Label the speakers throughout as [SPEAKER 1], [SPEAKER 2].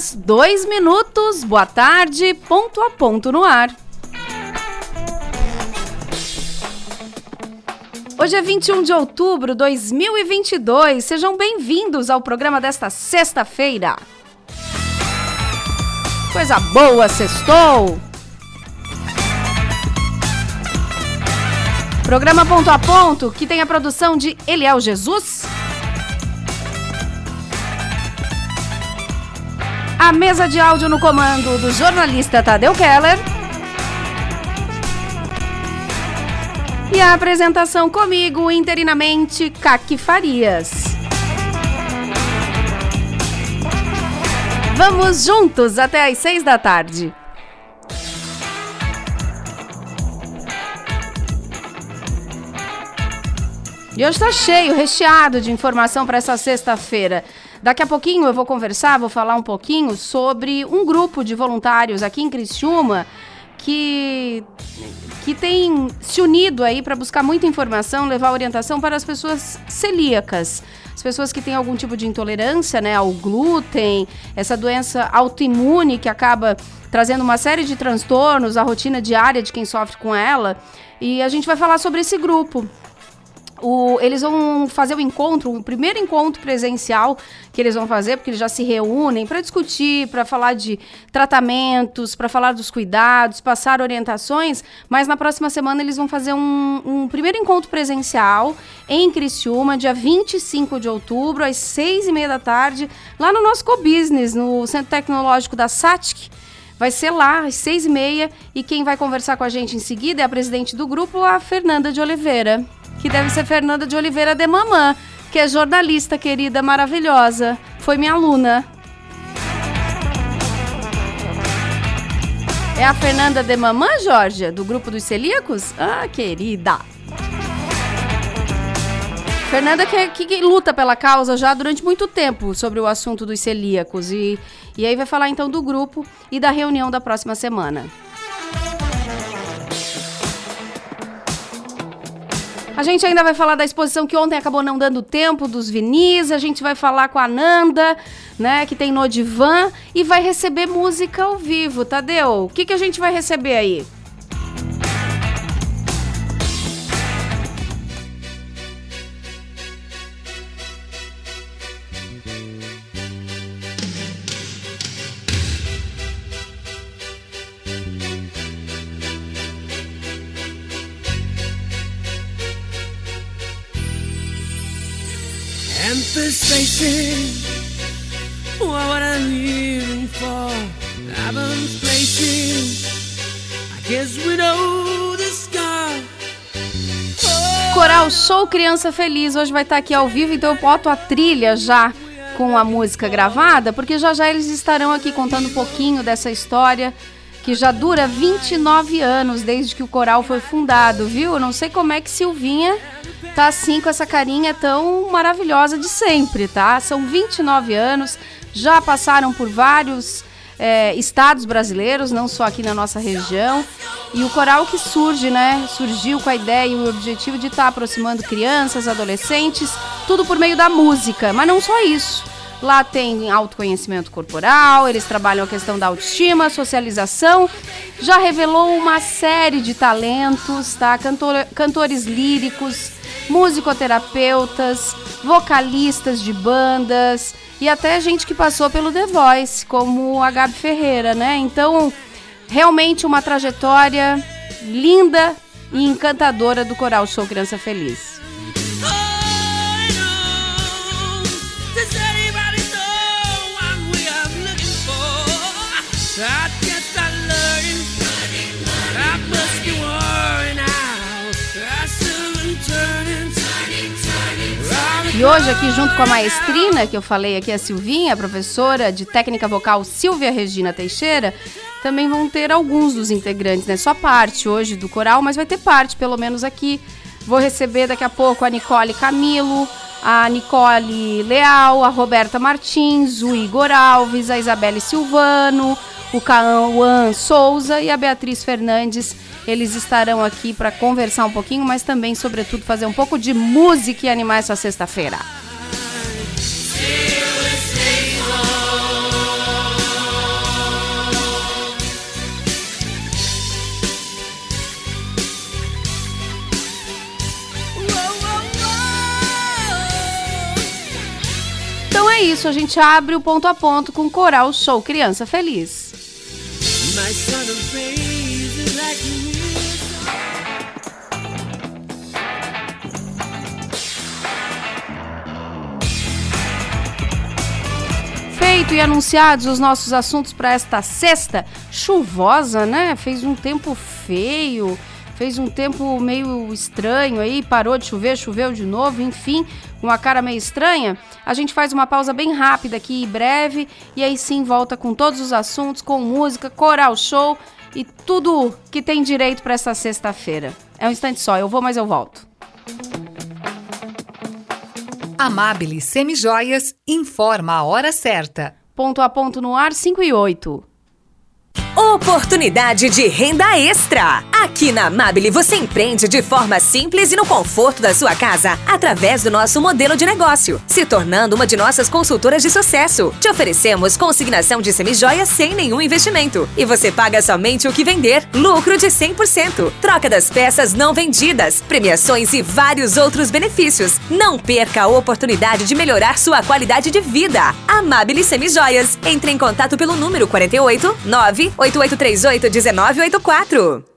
[SPEAKER 1] 5 horas, 2 minutos, boa tarde, ponto a ponto no ar. Hoje é 21 de outubro de 2022. Sejam bem-vindos ao programa desta sexta-feira. Coisa boa, sextou! Programa Ponto a Ponto, que tem a produção de Eliel Jesus. A mesa de áudio no comando do jornalista Tadeu Keller. E a apresentação comigo, interinamente, Kaki Farias. Vamos juntos até às seis da tarde. E hoje está cheio, recheado de informação para essa sexta-feira. Daqui a pouquinho eu vou conversar, vou falar um pouquinho sobre um grupo de voluntários aqui em Criciúma que que tem se unido aí para buscar muita informação, levar orientação para as pessoas celíacas. As pessoas que têm algum tipo de intolerância né, ao glúten, essa doença autoimune que acaba trazendo uma série de transtornos à rotina diária de quem sofre com ela. E a gente vai falar sobre esse grupo. O, eles vão fazer o encontro, o primeiro encontro presencial que eles vão fazer, porque eles já se reúnem para discutir, para falar de tratamentos, para falar dos cuidados, passar orientações, mas na próxima semana eles vão fazer um, um primeiro encontro presencial em Criciúma, dia 25 de outubro, às seis e meia da tarde, lá no nosso Co-Business, no Centro Tecnológico da SATIC. Vai ser lá às seis e meia e quem vai conversar com a gente em seguida é a presidente do grupo, a Fernanda de Oliveira que deve ser Fernanda de Oliveira de Mamã, que é jornalista querida, maravilhosa. Foi minha aluna. É a Fernanda de Mamã, Jorge, do grupo dos celíacos? Ah, querida. Fernanda que, que, luta pela causa já durante muito tempo sobre o assunto dos celíacos. E, e aí vai falar então do grupo e da reunião da próxima semana. A gente ainda vai falar da exposição que ontem acabou não dando tempo dos vinis. A gente vai falar com a Nanda, né, que tem no divã e vai receber música ao vivo. Tadeu, o que, que a gente vai receber aí? What I'm living for. places. I guess we know scar. Coral Show Criança Feliz hoje vai estar aqui ao vivo, então eu boto a trilha já com a música gravada, porque já já eles estarão aqui contando um pouquinho dessa história que já dura 29 anos desde que o coral foi fundado, viu? Não sei como é que Silvinha tá assim com essa carinha tão maravilhosa de sempre, tá? São 29 anos, já passaram por vários é, estados brasileiros, não só aqui na nossa região. E o coral que surge, né? Surgiu com a ideia e o objetivo de estar tá aproximando crianças, adolescentes, tudo por meio da música. Mas não só isso. Lá tem autoconhecimento corporal, eles trabalham a questão da autoestima, socialização. Já revelou uma série de talentos, tá? Cantor, cantores líricos, musicoterapeutas, vocalistas de bandas e até gente que passou pelo The Voice, como a Gabi Ferreira, né? Então, realmente uma trajetória linda e encantadora do Coral Show Criança Feliz. E hoje aqui junto com a maestrina, que eu falei aqui, a Silvinha, a professora de técnica vocal Silvia Regina Teixeira, também vão ter alguns dos integrantes, né? Só parte hoje do coral, mas vai ter parte, pelo menos aqui. Vou receber daqui a pouco a Nicole Camilo, a Nicole Leal, a Roberta Martins, o Igor Alves, a Isabelle Silvano, o Cauã Souza e a Beatriz Fernandes. Eles estarão aqui para conversar um pouquinho, mas também, sobretudo, fazer um pouco de música e animar essa sexta-feira. Então é isso, a gente abre o ponto a ponto com Coral Show Criança Feliz. Feito e anunciados os nossos assuntos para esta sexta chuvosa, né? Fez um tempo feio, fez um tempo meio estranho aí, parou de chover, choveu de novo, enfim, uma cara meio estranha. A gente faz uma pausa bem rápida aqui, breve, e aí sim volta com todos os assuntos, com música, coral show e tudo que tem direito para essa sexta-feira. É um instante só, eu vou, mas eu volto.
[SPEAKER 2] Amabile Semijoias informa a hora certa.
[SPEAKER 1] Ponto a ponto no ar, 5 e 8.
[SPEAKER 3] Oportunidade de renda extra. Aqui na Amabile você empreende de forma simples e no conforto da sua casa, através do nosso modelo de negócio, se tornando uma de nossas consultoras de sucesso. Te oferecemos consignação de semijoias sem nenhum investimento e você paga somente o que vender, lucro de 100%, troca das peças não vendidas, premiações e vários outros benefícios. Não perca a oportunidade de melhorar sua qualidade de vida. Amabile Semijoias. Entre em contato pelo número 48 9 8838-1984.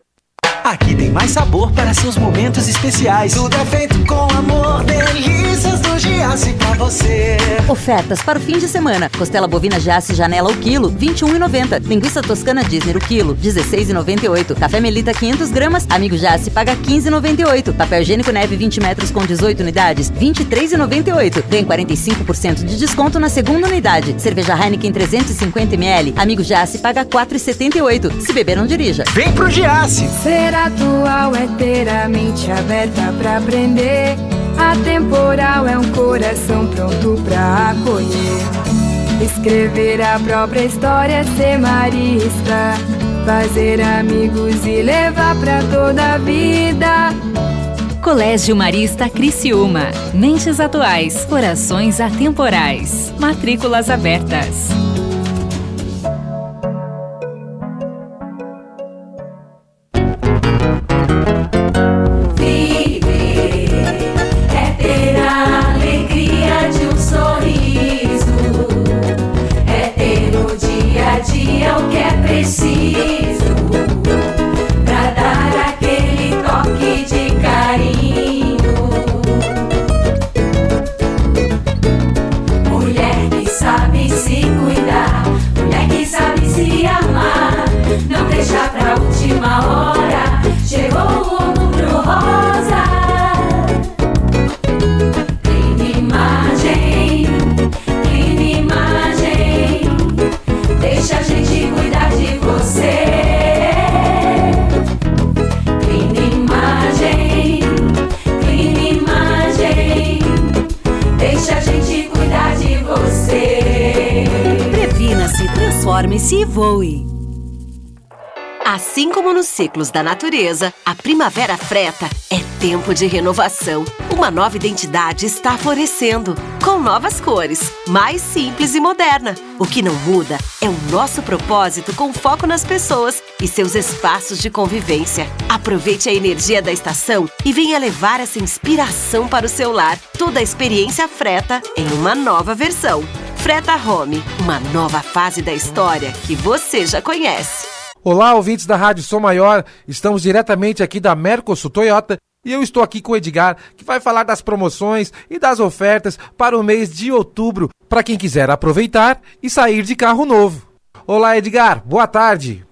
[SPEAKER 4] Aqui tem mais sabor para seus momentos especiais. Tudo é feito com amor, delícias do Giasse pra você.
[SPEAKER 5] Ofertas para o fim de semana. Costela bovina Giasse Janela o quilo, 21,90. Linguiça toscana Disney o quilo, 16,98. Café Melita 500 gramas, Amigo Giasse paga 15,98. Papel higiênico neve 20 metros com 18 unidades, 23,98. Tem 45% de desconto na segunda unidade. Cerveja Heineken 350 ml, Amigo Giasse paga 4,78. Se beber não dirija.
[SPEAKER 4] Vem pro Giasse.
[SPEAKER 6] Ser atual é ter a mente aberta pra aprender. Atemporal é um coração pronto pra acolher. Escrever a própria história, ser marista. Fazer amigos e levar pra toda a vida.
[SPEAKER 2] Colégio Marista Criciúma. Mentes atuais, corações atemporais. Matrículas abertas.
[SPEAKER 3] Ciclos da natureza, a primavera freta é tempo de renovação. Uma nova identidade está florescendo, com novas cores, mais simples e moderna. O que não muda é o nosso propósito com foco nas pessoas e seus espaços de convivência. Aproveite a energia da estação e venha levar essa inspiração para o seu lar. Toda a experiência freta em uma nova versão. Freta Home, uma nova fase da história que você já conhece.
[SPEAKER 7] Olá, ouvintes da Rádio Som Maior. Estamos diretamente aqui da Mercosul Toyota e eu estou aqui com o Edgar, que vai falar das promoções e das ofertas para o mês de outubro, para quem quiser aproveitar e sair de carro novo. Olá, Edgar. Boa tarde.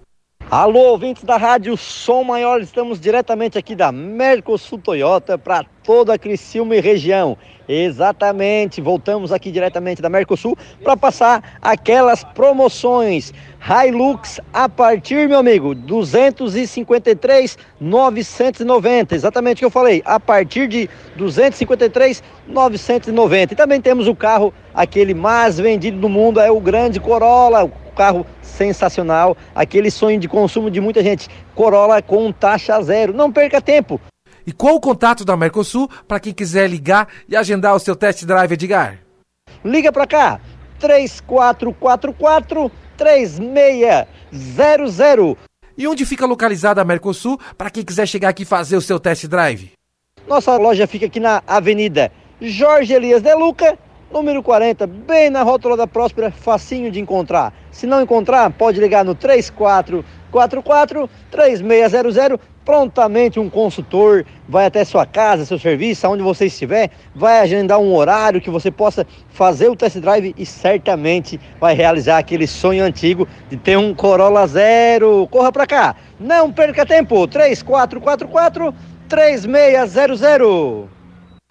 [SPEAKER 8] Alô, ouvintes da Rádio Som Maior, estamos diretamente aqui da Mercosul Toyota para toda a Criciúma e região. Exatamente, voltamos aqui diretamente da Mercosul para passar aquelas promoções. Hilux a partir, meu amigo, 253,990. Exatamente o que eu falei, a partir de 253,990. E também temos o carro, aquele mais vendido do mundo, é o grande Corolla, carro sensacional, aquele sonho de consumo de muita gente. Corolla com taxa zero. Não perca tempo.
[SPEAKER 7] E qual o contato da Mercosul para quem quiser ligar e agendar o seu test drive, Edgar?
[SPEAKER 8] Liga para cá, 3444 3600.
[SPEAKER 7] E onde fica localizada a Mercosul para quem quiser chegar aqui e fazer o seu test drive?
[SPEAKER 8] Nossa loja fica aqui na Avenida Jorge Elias de Luca, número 40, bem na rótula da Próspera, facinho de encontrar. Se não encontrar, pode ligar no 3444 3600 prontamente um consultor vai até sua casa, seu serviço, aonde você estiver, vai agendar um horário que você possa fazer o test drive e certamente vai realizar aquele sonho antigo de ter um Corolla zero. Corra para cá, não perca tempo. 3444 3600.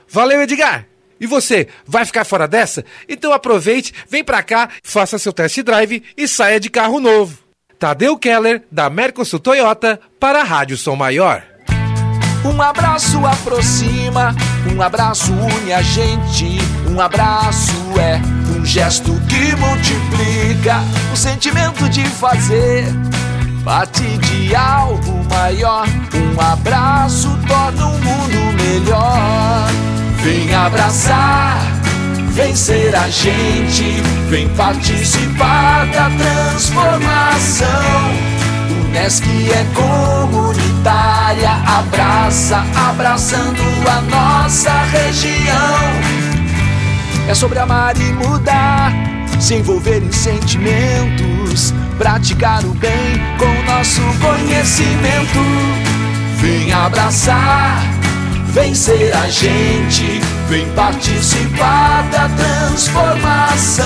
[SPEAKER 7] Valeu, Edgar! E você, vai ficar fora dessa? Então aproveite, vem pra cá, faça seu test drive e saia de carro novo. Tadeu Keller, da Mercosul Toyota, para a Rádio Som Maior.
[SPEAKER 9] Um abraço aproxima, um abraço une a gente. Um abraço é um gesto que multiplica o sentimento de fazer parte de algo maior. Um abraço torna o mundo melhor. Vem abraçar, vem ser a gente, vem participar da transformação. Unesc é comunitária, abraça, abraçando a nossa região. É sobre amar e mudar, se envolver em sentimentos, praticar o bem com nosso conhecimento. Vem abraçar Vem ser a gente, vem participar da transformação.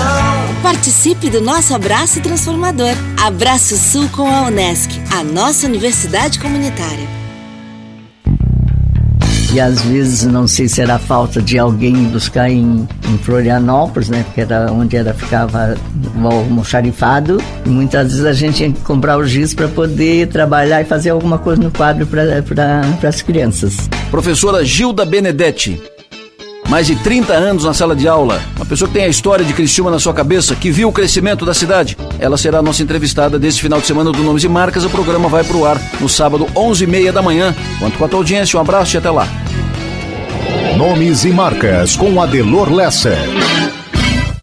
[SPEAKER 10] Participe do nosso abraço transformador. Abraço Sul com a Unesc, a nossa universidade comunitária.
[SPEAKER 11] E às vezes, não sei se era falta de alguém buscar em, em Florianópolis, né? Porque era onde era, ficava o almoxarifado. E muitas vezes a gente tinha que comprar o giz para poder trabalhar e fazer alguma coisa no quadro para pra, as crianças.
[SPEAKER 12] Professora Gilda Benedetti. Mais de 30 anos na sala de aula. Uma pessoa que tem a história de Criciúma na sua cabeça, que viu o crescimento da cidade. Ela será a nossa entrevistada desse final de semana do Nomes e Marcas. O programa vai pro ar no sábado, 11h30 da manhã. Quanto com a tua audiência, um abraço e até lá.
[SPEAKER 13] Nomes e marcas com Adelor Lessa.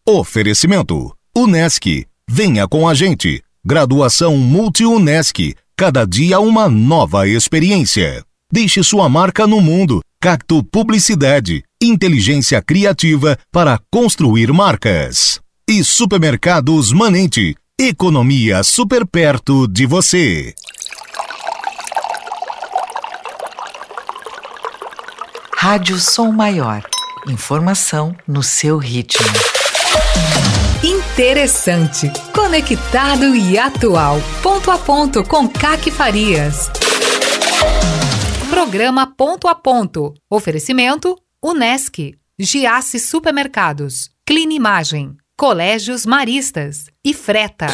[SPEAKER 13] Oferecimento: Unesc. Venha com a gente. Graduação Multi-Unesc. Cada dia uma nova experiência. Deixe sua marca no mundo. Cacto Publicidade. Inteligência criativa para construir marcas. E Supermercados Manente. Economia super perto de você.
[SPEAKER 14] Rádio Som Maior. Informação no seu ritmo. Interessante, conectado e atual. Ponto a ponto com Caque Farias. Programa Ponto a Ponto. Oferecimento Unesc, Giasse Supermercados, Clinimagem, Colégios Maristas e Freta.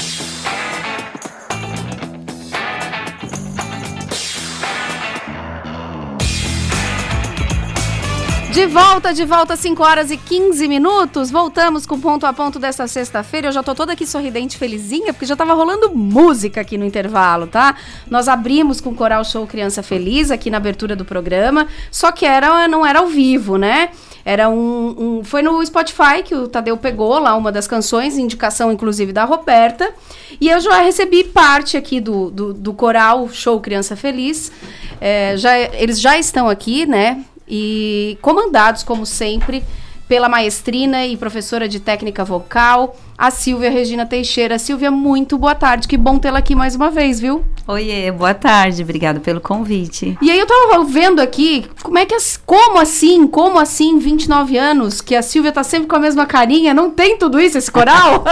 [SPEAKER 1] De volta, de volta, 5 horas e 15 minutos. Voltamos com ponto a ponto dessa sexta-feira. Eu já tô toda aqui sorridente, felizinha, porque já tava rolando música aqui no intervalo, tá? Nós abrimos com o Coral Show Criança Feliz aqui na abertura do programa, só que era, não era ao vivo, né? Era um, um, Foi no Spotify que o Tadeu pegou lá uma das canções, indicação inclusive da Roberta. E eu já recebi parte aqui do, do, do Coral Show Criança Feliz. É, já, eles já estão aqui, né? E comandados, como sempre, pela maestrina e professora de técnica vocal, a Silvia Regina Teixeira. Silvia, muito boa tarde. Que bom tê-la aqui mais uma vez, viu?
[SPEAKER 15] Oiê, boa tarde. Obrigada pelo convite.
[SPEAKER 1] E aí eu tava vendo aqui, como é que como assim, como assim, 29 anos, que a Silvia tá sempre com a mesma carinha, não tem tudo isso esse coral?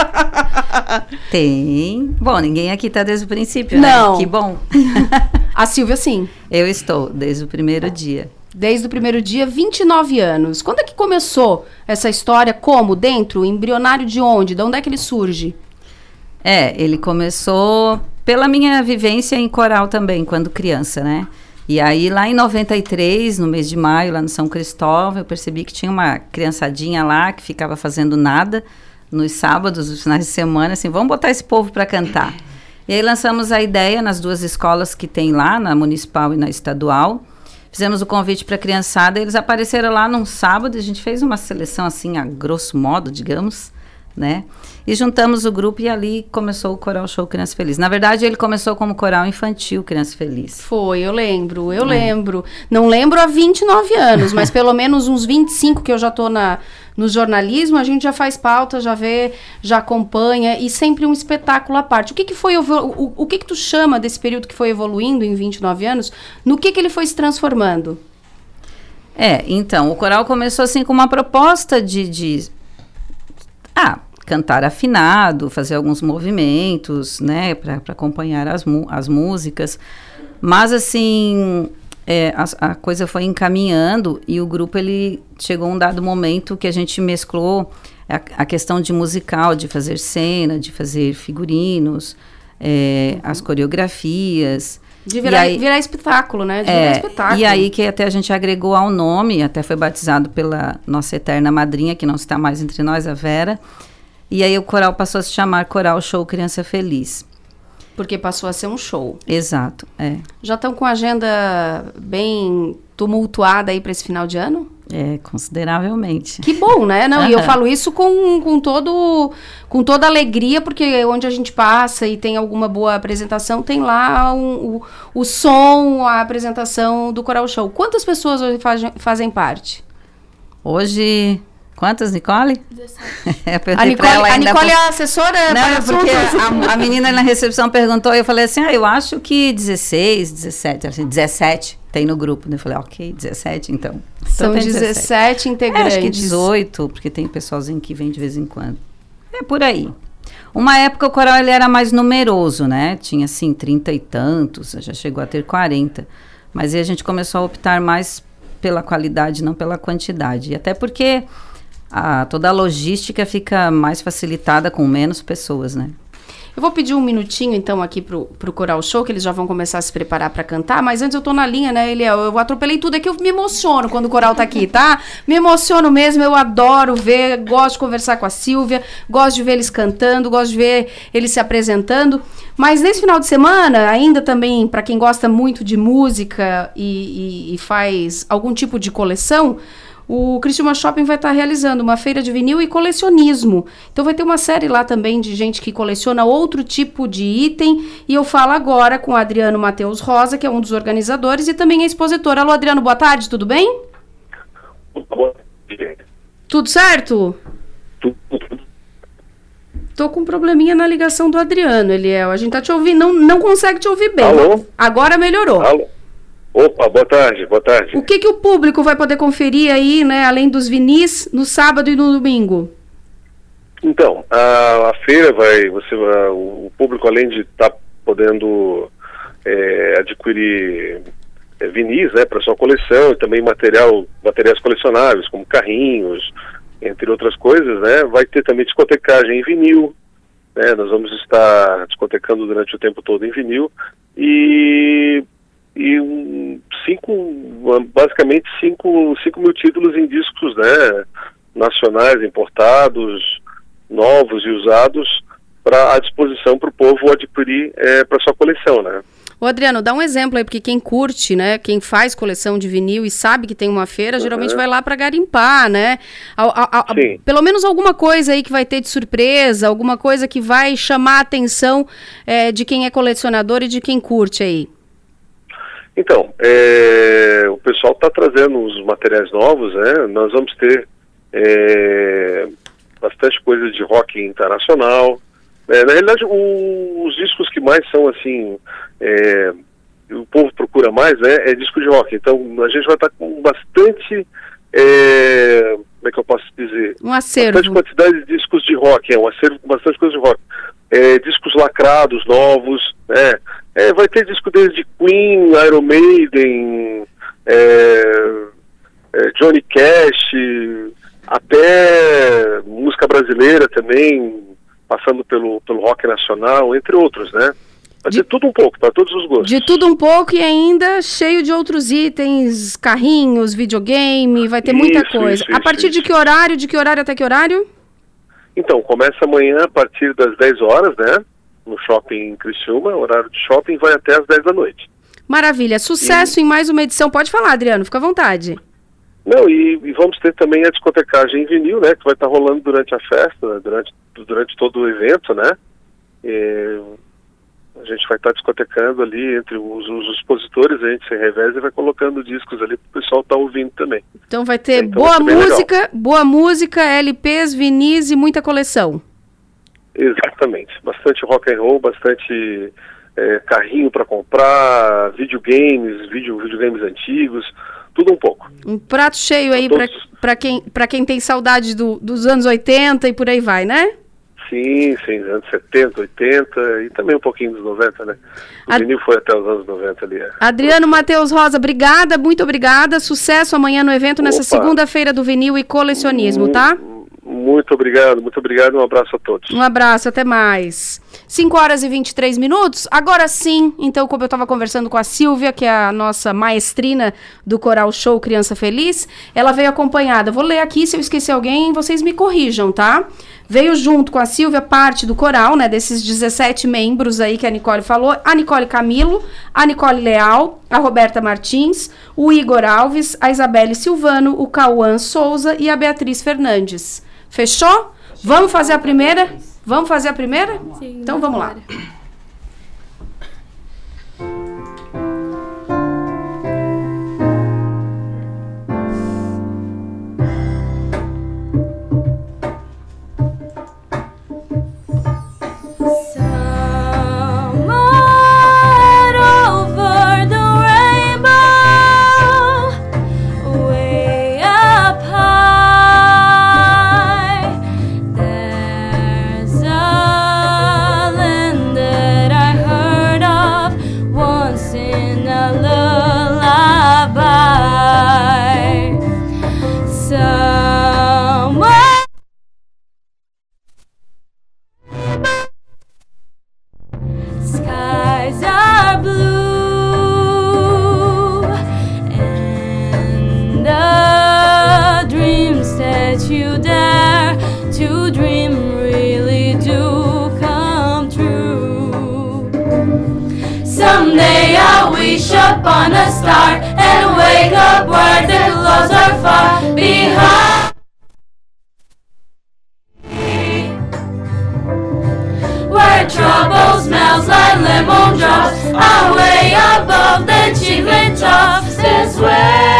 [SPEAKER 15] tem. Bom, ninguém aqui tá desde o princípio,
[SPEAKER 1] não.
[SPEAKER 15] né? Que bom.
[SPEAKER 1] a Silvia sim.
[SPEAKER 15] Eu estou desde o primeiro dia.
[SPEAKER 1] Desde o primeiro dia, 29 anos. Quando é que começou essa história? Como? Dentro? Embrionário de onde? De onde é que ele surge?
[SPEAKER 15] É, ele começou pela minha vivência em coral também, quando criança, né? E aí, lá em 93, no mês de maio, lá no São Cristóvão, eu percebi que tinha uma criançadinha lá que ficava fazendo nada nos sábados, nos finais de semana, assim, vamos botar esse povo para cantar. E aí lançamos a ideia nas duas escolas que tem lá, na municipal e na estadual. Fizemos o convite para a criançada, eles apareceram lá num sábado, a gente fez uma seleção assim, a grosso modo, digamos, né? E juntamos o grupo e ali começou o Coral Show Criança Feliz. Na verdade, ele começou como coral infantil Criança Feliz.
[SPEAKER 1] Foi, eu lembro, eu é. lembro. Não lembro há 29 anos, mas pelo menos uns 25 que eu já tô na, no jornalismo, a gente já faz pauta, já vê, já acompanha e sempre um espetáculo à parte. O que, que foi o, o que, que tu chama desse período que foi evoluindo em 29 anos? No que, que ele foi se transformando?
[SPEAKER 15] É, então, o coral começou assim com uma proposta de, de ah, cantar afinado, fazer alguns movimentos, né, para acompanhar as, as músicas. Mas, assim, é, a, a, coisa foi encaminhando e o grupo, ele chegou a um dado momento que a gente mesclou a, a questão de musical, de fazer cena, de fazer figurinos, é, as coreografias.
[SPEAKER 1] De virar, aí, virar espetáculo, né? De
[SPEAKER 15] é, espetáculo. E aí que até a gente agregou ao nome, até foi batizado pela nossa eterna madrinha, que não está mais entre nós, a Vera, e aí o coral passou a se chamar Coral Show Criança Feliz.
[SPEAKER 1] Porque passou a ser um show.
[SPEAKER 15] Exato, é.
[SPEAKER 1] Já estão com a agenda bem tumultuada aí para esse final de ano?
[SPEAKER 15] É, consideravelmente.
[SPEAKER 1] Que bom, né? Não, uhum. E eu falo isso com, com, todo, com toda alegria, porque onde a gente passa e tem alguma boa apresentação, tem lá um, o, o som, a apresentação do Coral Show. Quantas pessoas hoje fazem, fazem parte?
[SPEAKER 15] Hoje Quantas, Nicole?
[SPEAKER 1] 17. a Nicole, ela a Nicole é a assessora
[SPEAKER 15] Não, porque a, a, menina na recepção perguntou e eu falei assim, ah, eu acho que 16, 17, assim, 17 tem no grupo. Eu falei, ok, 17 então.
[SPEAKER 1] São então 17. 17 integrantes.
[SPEAKER 15] É, acho que 18, porque tem pessoalzinho que vem de vez em quando. É por aí. Uma época o coral ele era mais numeroso, né? Tinha assim 30 e tantos, já chegou a ter 40. Mas aí a gente começou a optar mais pela qualidade, não pela quantidade. E até porque a, toda a logística fica mais facilitada com menos pessoas, né?
[SPEAKER 1] Eu vou pedir um minutinho, então, aqui pro, pro Coral Show, que eles já vão começar a se preparar para cantar, mas antes eu tô na linha, né, Eliel? Eu atropelei tudo, é que eu me emociono quando o coral tá aqui, tá? Me emociono mesmo, eu adoro ver, gosto de conversar com a Silvia, gosto de ver eles cantando, gosto de ver eles se apresentando. Mas nesse final de semana, ainda também, para quem gosta muito de música e, e, e faz algum tipo de coleção, o Cristiúma Shopping vai estar realizando uma feira de vinil e colecionismo. Então vai ter uma série lá também de gente que coleciona outro tipo de item. E eu falo agora com o Adriano Matheus Rosa, que é um dos organizadores e também é expositor. Alô, Adriano, boa tarde, tudo bem? Tudo certo? Tudo. Tô com um probleminha na ligação do Adriano, Eliel. A gente tá te ouvindo, não, não consegue te ouvir bem.
[SPEAKER 16] Alô?
[SPEAKER 1] Agora melhorou.
[SPEAKER 16] Alô? Opa, boa tarde, boa tarde.
[SPEAKER 1] O que, que o público vai poder conferir aí, né, além dos vinis, no sábado e no domingo?
[SPEAKER 16] Então, a, a feira vai, você, a, o público além de estar tá podendo é, adquirir é, vinis, né, para sua coleção e também material, materiais colecionáveis como carrinhos, entre outras coisas, né, vai ter também discotecagem em vinil, né, nós vamos estar discotecando durante o tempo todo em vinil e e um, cinco, basicamente cinco, cinco mil títulos em discos né, nacionais, importados, novos e usados para à disposição para o povo adquirir é, para sua coleção, né?
[SPEAKER 1] Ô Adriano, dá um exemplo aí, porque quem curte, né, quem faz coleção de vinil e sabe que tem uma feira, uhum. geralmente vai lá para garimpar, né? A, a, a, pelo menos alguma coisa aí que vai ter de surpresa, alguma coisa que vai chamar a atenção é, de quem é colecionador e de quem curte aí.
[SPEAKER 16] Então, é, o pessoal está trazendo os materiais novos, né? Nós vamos ter é, bastante coisa de rock internacional. É, na realidade, o, os discos que mais são assim, é, o povo procura mais, né? É disco de rock. Então, a gente vai estar tá com bastante é, como é que eu posso dizer?
[SPEAKER 1] Um acervo.
[SPEAKER 16] Bastante quantidade de discos de rock, é um acervo com bastante coisa de rock. É, discos lacrados, novos, né? É, vai ter disco desde Queen, Iron Maiden, é, é, Johnny Cash, até música brasileira também, passando pelo, pelo rock nacional, entre outros, né? Vai de, tudo um pouco, para todos os gostos.
[SPEAKER 1] De tudo um pouco e ainda cheio de outros itens, carrinhos, videogame, vai ter isso, muita coisa. Isso, a partir isso, de que horário, de que horário até que horário?
[SPEAKER 16] Então, começa amanhã a partir das 10 horas, né? No shopping Criciúma, horário de shopping, vai até às 10 da noite.
[SPEAKER 1] Maravilha. Sucesso e... em mais uma edição. Pode falar, Adriano, fica à vontade.
[SPEAKER 16] Não, e, e, vamos ter também a discotecagem em vinil, né, que vai estar rolando durante a festa, né, durante, durante todo o evento, né. E a gente vai estar discotecando ali entre os, os expositores, a gente se reveza e vai colocando discos ali para o pessoal estar tá ouvindo também.
[SPEAKER 17] Então vai ter então, boa música, boa música, LPs, vinis e muita coleção.
[SPEAKER 16] Exatamente, bastante rock and roll, bastante é, carrinho para comprar, videogames, video, videogames antigos, tudo um pouco.
[SPEAKER 17] Um prato cheio aí para quem, quem tem saudade do, dos anos 80 e por aí vai, né?
[SPEAKER 16] Sim, sim, anos 70, 80 e também um pouquinho dos 90, né? O Ad... vinil foi até os anos 90 ali. É.
[SPEAKER 17] Adriano Matheus Rosa, obrigada, muito obrigada. Sucesso amanhã no evento, nessa segunda-feira do vinil e colecionismo, hum, tá?
[SPEAKER 16] Muito obrigado, muito obrigado. Um abraço a todos.
[SPEAKER 17] Um abraço, até mais. 5 horas e 23 minutos. Agora sim, então, como eu estava conversando com a Silvia, que é a nossa maestrina do Coral Show Criança Feliz, ela veio acompanhada. Vou ler aqui, se eu esquecer alguém, vocês me corrijam, tá? Veio junto com a Silvia parte do coral, né? Desses 17 membros aí que a Nicole falou. A Nicole Camilo, a Nicole Leal, a Roberta Martins, o Igor Alves, a Isabelle Silvano, o Cauã Souza e a Beatriz Fernandes. Fechou? Vamos fazer a primeira? Vamos fazer a primeira? Sim. Então vamos lá. I'll wish upon a star and wake up where the clouds are far behind. Where trouble smells like lemon drops, away above the chimney tops. This way.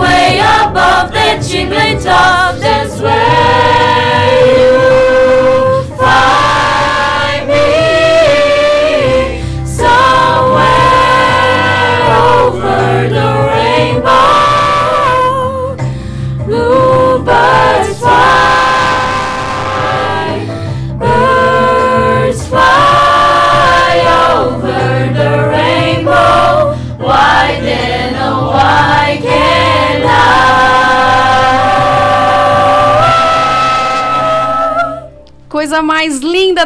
[SPEAKER 17] Way above the chimney tops and swear.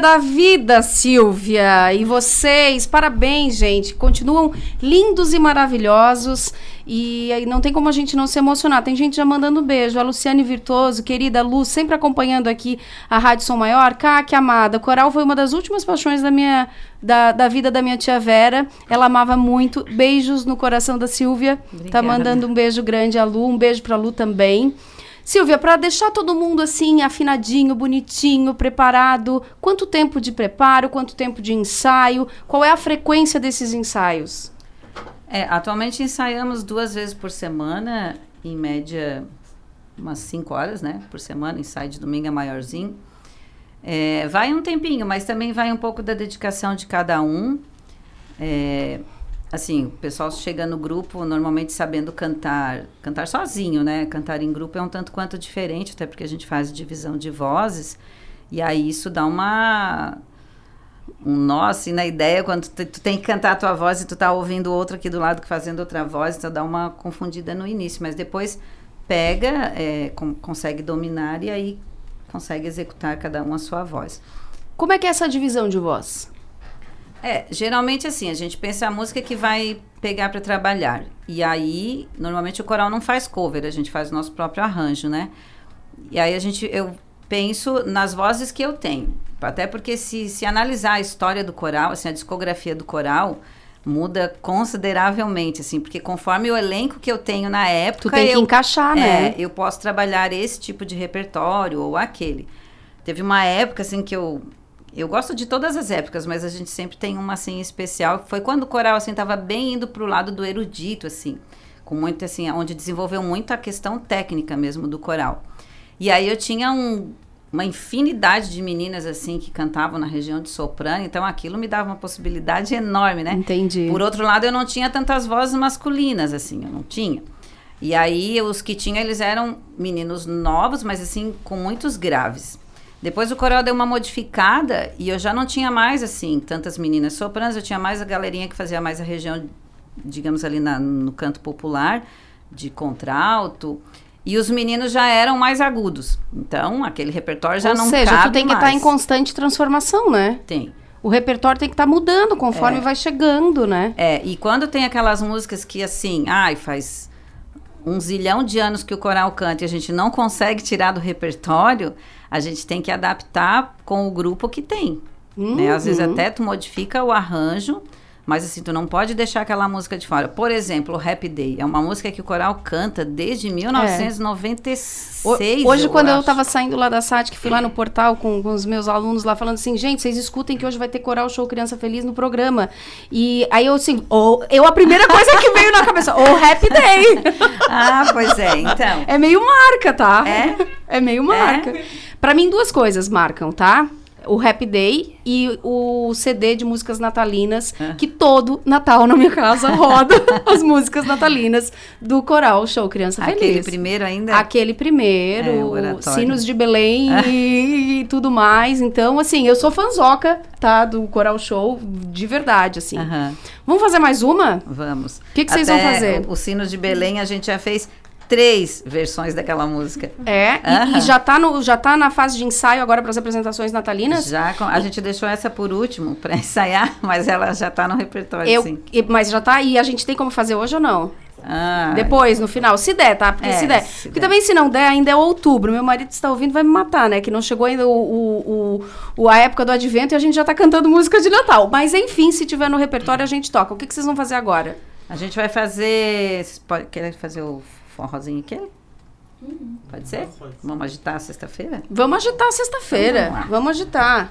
[SPEAKER 17] Da vida, Silvia. E vocês, parabéns, gente. Continuam lindos e maravilhosos. E aí não tem como a gente não se emocionar. Tem gente já mandando beijo. A Luciane Virtuoso, querida Lu, sempre acompanhando aqui a Rádio Som Maior. Caque, amada. Coral foi uma das últimas paixões da minha da, da vida da minha tia Vera. Ela amava muito. Beijos no coração da Silvia. Tá Obrigada. Tá mandando um beijo grande a Lu. Um beijo pra Lu também. Silvia, para deixar todo mundo assim afinadinho, bonitinho, preparado, quanto tempo de preparo, quanto tempo de ensaio, qual é a frequência desses ensaios?
[SPEAKER 15] É, atualmente ensaiamos duas vezes por semana, em média umas cinco horas, né, por semana, ensaio de domingo é maiorzinho. É, vai um tempinho, mas também vai um pouco da dedicação de cada um. É, assim, o pessoal chega no grupo normalmente sabendo cantar, cantar sozinho, né? Cantar em grupo é um tanto quanto diferente, até porque a gente faz divisão de vozes. E aí isso dá uma um nó assim na ideia quando tu, tu, tem que cantar a tua voz e tu tá ouvindo outro aqui do lado que fazendo outra voz, então dá uma confundida no início, mas depois pega, é, com, consegue dominar e aí consegue executar cada um a sua voz.
[SPEAKER 1] Como é que é essa divisão de voz?
[SPEAKER 15] É, geralmente assim, a gente pensa a música que vai pegar para trabalhar. E aí, normalmente o coral não faz cover, a gente faz o nosso próprio arranjo, né? E aí a gente eu penso nas vozes que eu tenho. Até porque se, se analisar a história do coral, assim, a discografia do coral, muda consideravelmente, assim, porque conforme o elenco que eu tenho na época.
[SPEAKER 1] Tu tem que
[SPEAKER 15] eu,
[SPEAKER 1] encaixar, né?
[SPEAKER 15] É, eu posso trabalhar esse tipo de repertório ou aquele. Teve uma época, assim, que eu. Eu gosto de todas as épocas, mas a gente sempre tem uma, assim, especial. Foi quando o coral, assim, tava bem indo pro lado do erudito, assim. Com muito, assim, onde desenvolveu muito a questão técnica mesmo do coral. E aí eu tinha um, uma infinidade de meninas assim que cantavam na região de soprano, então aquilo me dava uma possibilidade enorme, né?
[SPEAKER 1] Entendi.
[SPEAKER 15] Por outro lado, eu não tinha tantas vozes masculinas assim, eu não tinha. E aí os que tinha, eles eram meninos novos, mas assim com muitos graves. Depois o coral deu uma modificada e eu já não tinha mais assim tantas meninas sopranos, eu tinha mais a galerinha que fazia mais a região, digamos ali na, no canto popular, de contralto. E os meninos já eram mais agudos. Então, aquele repertório já
[SPEAKER 1] Ou
[SPEAKER 15] não
[SPEAKER 1] seja,
[SPEAKER 15] cabe
[SPEAKER 1] tu tem que estar
[SPEAKER 15] mais.
[SPEAKER 1] em constante transformação, né?
[SPEAKER 15] Tem.
[SPEAKER 1] O repertório tem que estar mudando conforme
[SPEAKER 15] É.
[SPEAKER 1] vai chegando, né?
[SPEAKER 15] É, e quando tem aquelas músicas que assim, ai, faz um zilhão de anos que o coral canta e a gente não consegue tirar do repertório, a gente tem que adaptar com o grupo que tem. Né? Às vezes
[SPEAKER 1] Uhum.
[SPEAKER 15] até tu modifica o arranjo, mas assim, tu não pode deixar aquela música de fora. Por exemplo, o Happy Day é uma música que o coral canta desde 1996.
[SPEAKER 1] Ho- Hoje,
[SPEAKER 15] eu
[SPEAKER 1] quando eu
[SPEAKER 15] acho.
[SPEAKER 1] estava saindo lá da SAT, que fui lá no portal com, com os meus alunos lá, falando assim, gente, vocês escutem que hoje vai ter coral show Criança Feliz no programa. E aí eu assim, oh, eu a primeira coisa que veio na cabeça, o Happy Day.
[SPEAKER 15] Ah, pois é, então.
[SPEAKER 1] É meio marca, tá?
[SPEAKER 15] É?
[SPEAKER 1] É meio marca. Pra mim, duas coisas marcam, tá? O Happy Day e o CD de músicas natalinas,
[SPEAKER 15] É.
[SPEAKER 1] que todo Natal na minha casa roda as músicas natalinas do Coral Show Criança Feliz.
[SPEAKER 15] Aquele primeiro ainda?
[SPEAKER 1] Aquele primeiro,
[SPEAKER 15] É.
[SPEAKER 1] Sinos de Belém e, e tudo mais. Então, assim, eu sou fanzoca, tá? Do Coral Show, de verdade, assim. Vamos fazer mais uma?
[SPEAKER 15] Vamos.
[SPEAKER 1] O que, que vocês vão fazer?
[SPEAKER 15] O, o Sinos de Belém, a gente já fez três versões daquela música.
[SPEAKER 1] É, e- e, já, tá no, já tá na fase de ensaio agora para as apresentações natalinas?
[SPEAKER 15] Já, a gente deixou essa por último para ensaiar, mas ela já tá no repertório,
[SPEAKER 1] Eu,
[SPEAKER 15] sim.
[SPEAKER 1] mas já tá, e a gente tem como fazer hoje ou não?
[SPEAKER 15] Ah,
[SPEAKER 1] Depois, no final, se der, tá? Porque
[SPEAKER 15] É,
[SPEAKER 1] se der.
[SPEAKER 15] se
[SPEAKER 1] Porque
[SPEAKER 15] der.
[SPEAKER 1] também, se não der, ainda é outubro. Meu marido está ouvindo, vai me matar, né? Que não chegou ainda o, o, o- a época do advento e a gente já tá cantando música de Natal. Mas, enfim, se tiver no repertório, a gente toca. O que, que vocês vão fazer agora?
[SPEAKER 15] A gente vai fazer. Vocês podem querer fazer o forrozinho aqui? Pode ser? Vamos agitar a sexta-feira?
[SPEAKER 1] Vamos agitar sexta-feira.
[SPEAKER 15] Então, vamos.
[SPEAKER 1] Vamos agitar.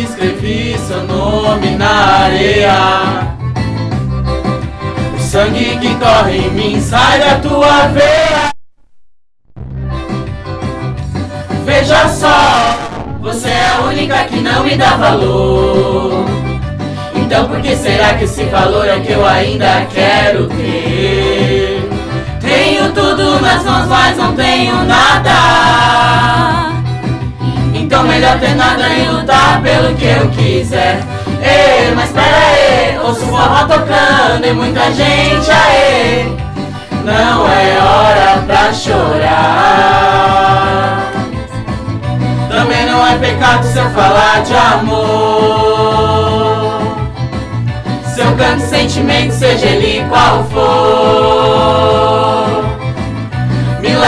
[SPEAKER 18] Escrevi seu nome na areia. O sangue que corre em mim sai da tua veia. Veja só, você é a única que não me dá valor. Então por que será que esse valor é que eu ainda quero ter? Tenho tudo nas mãos, mas não tenho nada. Então melhor ter nada e lutar pelo que eu quiser. Ei, mas pera aí, ouço forró tocando e muita gente aí. Não é hora pra chorar. Também não é pecado se eu falar de amor. Se eu canto sentimento, seja ele qual for.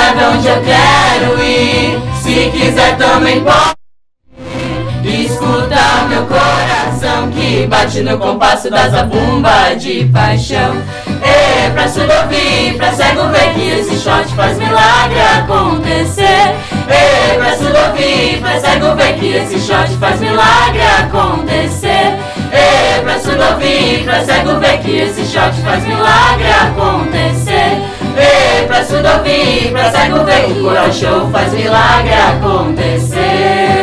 [SPEAKER 18] Leve onde eu quero ir. Se quiser também pode. Escuta escuta meu coração que bate no compasso da zabumba de paixão. É pra surdo ouvir, pra cego ver que esse shot faz milagre acontecer. É pra surdo ouvir, pra cego ver que esse shot faz milagre acontecer. É pra surdo ouvir, pra cego ver que esse shot faz milagre acontecer. Pra surdo ouvir, pra cego ver o coral show faz milagre acontecer.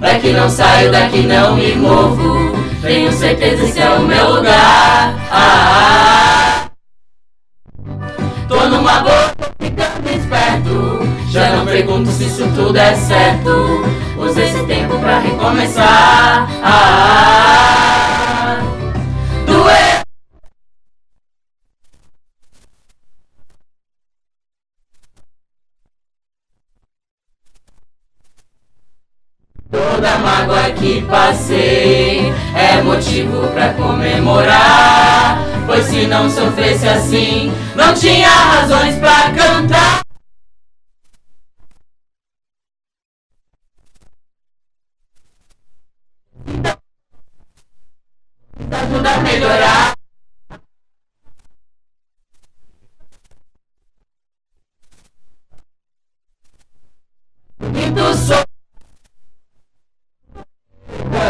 [SPEAKER 18] Daqui não saio, daqui não me movo. Tenho certeza esse é o meu lugar. Ah, ah. Tô numa boa, tô ficando esperto. Já não pergunto se isso tudo é certo. Usa esse tempo pra recomeçar. Ah, ah. Passei é motivo pra comemorar. Pois se não sofresse assim, não tinha razões pra cantar. Tá tudo a melhorar.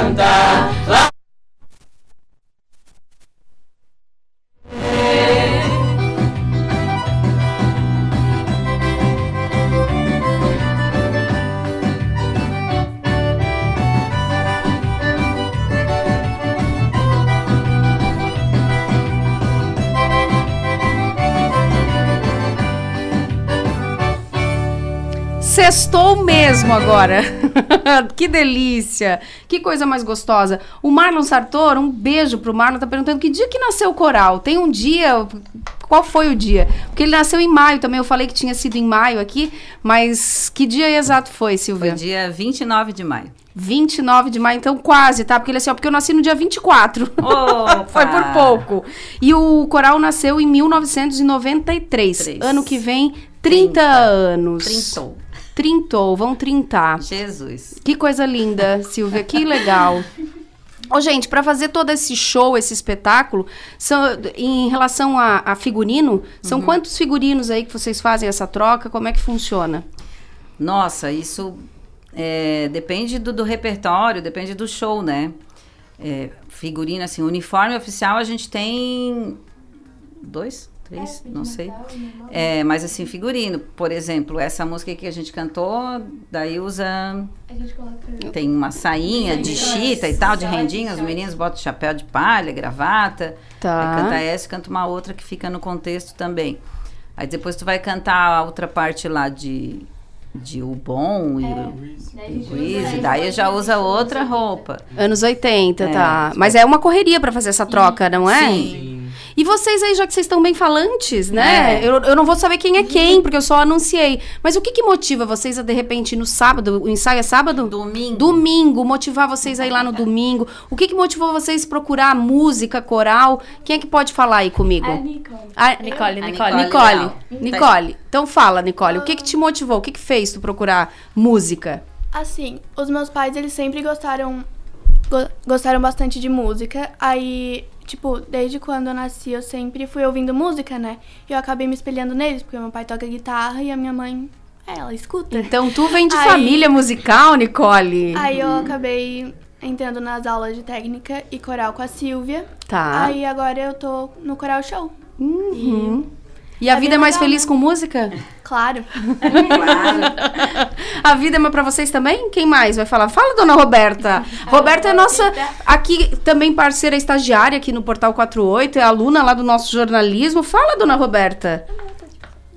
[SPEAKER 18] Cantar
[SPEAKER 1] Sextou mesmo agora. que delícia. Que coisa mais gostosa. O Marlon Sartor, um beijo pro Marlon, tá perguntando que dia que nasceu o coral. Tem um dia. Qual foi o dia? Porque ele nasceu em maio também. Eu falei que tinha sido em maio aqui, mas que dia exato foi, Silvia?
[SPEAKER 15] Foi dia 29 de maio.
[SPEAKER 1] 29 de maio, então quase, tá? Porque ele assim, ó, porque eu nasci no dia 24.
[SPEAKER 15] Opa!
[SPEAKER 1] Foi por pouco. E o coral nasceu em 1993.
[SPEAKER 15] Três.
[SPEAKER 1] Ano que vem, 30, anos.
[SPEAKER 15] Trintou.
[SPEAKER 1] Trintou, vão trintar.
[SPEAKER 15] Jesus.
[SPEAKER 1] Que coisa linda, Silvia, que legal. Ô, gente, para fazer todo esse show, esse espetáculo, são, em relação a, a figurino, são
[SPEAKER 15] Uhum.
[SPEAKER 1] quantos figurinos aí que vocês fazem essa troca? Como é que funciona?
[SPEAKER 15] Nossa, isso é, depende do, do repertório, depende do show, né? É, figurino, assim, uniforme oficial a gente tem dois, três, não sei. É, mas assim, figurino, por exemplo, essa música que a gente cantou, daí usa. Tem uma sainha de chita e tal, de rendinha, os meninos botam chapéu de palha, gravata.
[SPEAKER 1] Tá.
[SPEAKER 15] Aí canta essa e canta uma outra que fica no contexto também. Aí depois tu vai cantar a outra parte lá de, de o bom e o, o Grease, daí já usa outra roupa.
[SPEAKER 1] Anos 80,
[SPEAKER 15] É,
[SPEAKER 1] tá. Mas é uma correria para fazer essa troca, não é?
[SPEAKER 15] Sim.
[SPEAKER 1] E vocês aí, já que vocês estão bem falantes, né?
[SPEAKER 15] É.
[SPEAKER 1] Eu, eu não vou saber quem é quem, porque eu só anunciei. Mas o que que motiva vocês a, de repente, no sábado, o ensaio é sábado?
[SPEAKER 15] Domingo.
[SPEAKER 1] Domingo, motivar vocês a ir lá no domingo. O que que motivou vocês procurar música, coral? Quem é que pode falar aí comigo?
[SPEAKER 19] A Nicole.
[SPEAKER 1] A-
[SPEAKER 19] Nicole,
[SPEAKER 15] A
[SPEAKER 19] Nicole.
[SPEAKER 1] Nicole,
[SPEAKER 15] Leal.
[SPEAKER 1] Nicole. Então fala, Nicole, o que que te motivou? O que que fez tu procurar música?
[SPEAKER 19] Assim, os meus pais, eles sempre gostaram go- gostaram bastante de música. Aí, tipo, desde quando eu nasci, eu sempre fui ouvindo música, né? E eu acabei me espelhando neles, porque meu pai toca guitarra e a minha mãe, é, ela escuta.
[SPEAKER 1] Então tu vem de
[SPEAKER 19] Aí-
[SPEAKER 1] família musical, Nicole?
[SPEAKER 19] Aí eu acabei entrando nas aulas de técnica e coral com a Silvia.
[SPEAKER 1] Tá.
[SPEAKER 19] Aí agora eu tô no coral show.
[SPEAKER 1] Uhum. E a
[SPEAKER 19] É
[SPEAKER 1] vida
[SPEAKER 19] bem
[SPEAKER 1] é mais
[SPEAKER 19] legal,
[SPEAKER 1] feliz
[SPEAKER 19] né?
[SPEAKER 1] com música?
[SPEAKER 19] Claro.
[SPEAKER 1] A vida é mais pra vocês também? Quem mais vai falar? Fala, dona Roberta. Roberta é nossa, aqui também parceira estagiária aqui no Portal 48, é aluna lá do nosso jornalismo. Fala, dona Roberta.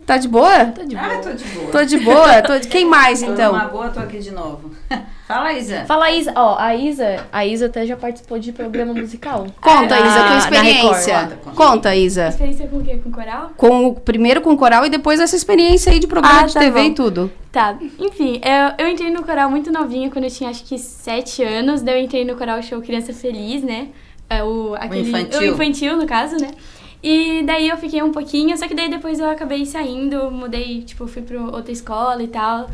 [SPEAKER 1] Tá de boa?
[SPEAKER 15] Tô de boa. Ah, tô de boa.
[SPEAKER 1] Tô de boa? Tô de... Quem mais,
[SPEAKER 15] Tô
[SPEAKER 1] então?
[SPEAKER 15] numa boa, tô aqui de novo. Fala, Isa.
[SPEAKER 20] Fala, Isa. Ó, a Isa, a Isa até já participou de programa musical.
[SPEAKER 1] Conta,
[SPEAKER 20] Na-
[SPEAKER 1] Isa, tua
[SPEAKER 20] na
[SPEAKER 1] experiência.
[SPEAKER 20] Record.
[SPEAKER 1] Conta, Isa.
[SPEAKER 19] Experiência com o quê? Com coral?
[SPEAKER 1] Com o, primeiro com coral e depois essa experiência aí de programa
[SPEAKER 19] Ah,
[SPEAKER 1] de
[SPEAKER 19] tá
[SPEAKER 1] TV e
[SPEAKER 19] bom.
[SPEAKER 1] tudo.
[SPEAKER 19] Tá, enfim, eu, eu entrei no coral muito novinha, quando eu tinha acho que 7 anos. Daí eu entrei no coral show Criança Feliz, né? É, o, aquele,
[SPEAKER 15] infantil.
[SPEAKER 19] O infantil, no caso, né? E daí eu fiquei um pouquinho, só que daí depois eu acabei saindo, mudei, tipo, fui pra outra escola e tal.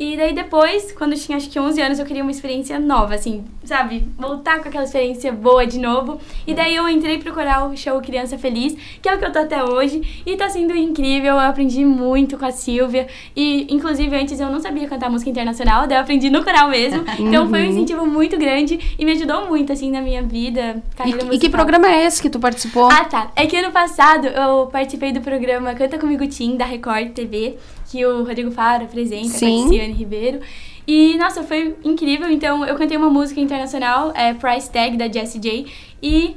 [SPEAKER 19] E daí depois, quando eu tinha acho que 11 anos, eu queria uma experiência nova, assim, sabe? Voltar com aquela experiência boa de novo. E daí eu entrei pro coral show Criança Feliz, que é o que eu tô até hoje. E tá sendo incrível, eu aprendi muito com a Silvia. E, inclusive, antes eu não sabia cantar música internacional, daí eu aprendi no coral mesmo. Então foi um
[SPEAKER 1] Uhum.
[SPEAKER 19] incentivo muito grande e me ajudou muito, assim, na minha vida, carreira
[SPEAKER 1] E, e
[SPEAKER 19] musical.
[SPEAKER 1] que programa é esse que tu participou?
[SPEAKER 19] Ah, tá. É que ano passado eu participei do programa Canta Comigo Tim, da Record TV, que o Rodrigo Faro apresenta,
[SPEAKER 1] Sim.
[SPEAKER 19] com a Ciane Ribeiro. E, nossa, foi incrível. Então, eu cantei uma música internacional, é Price Tag, da Jessie J. E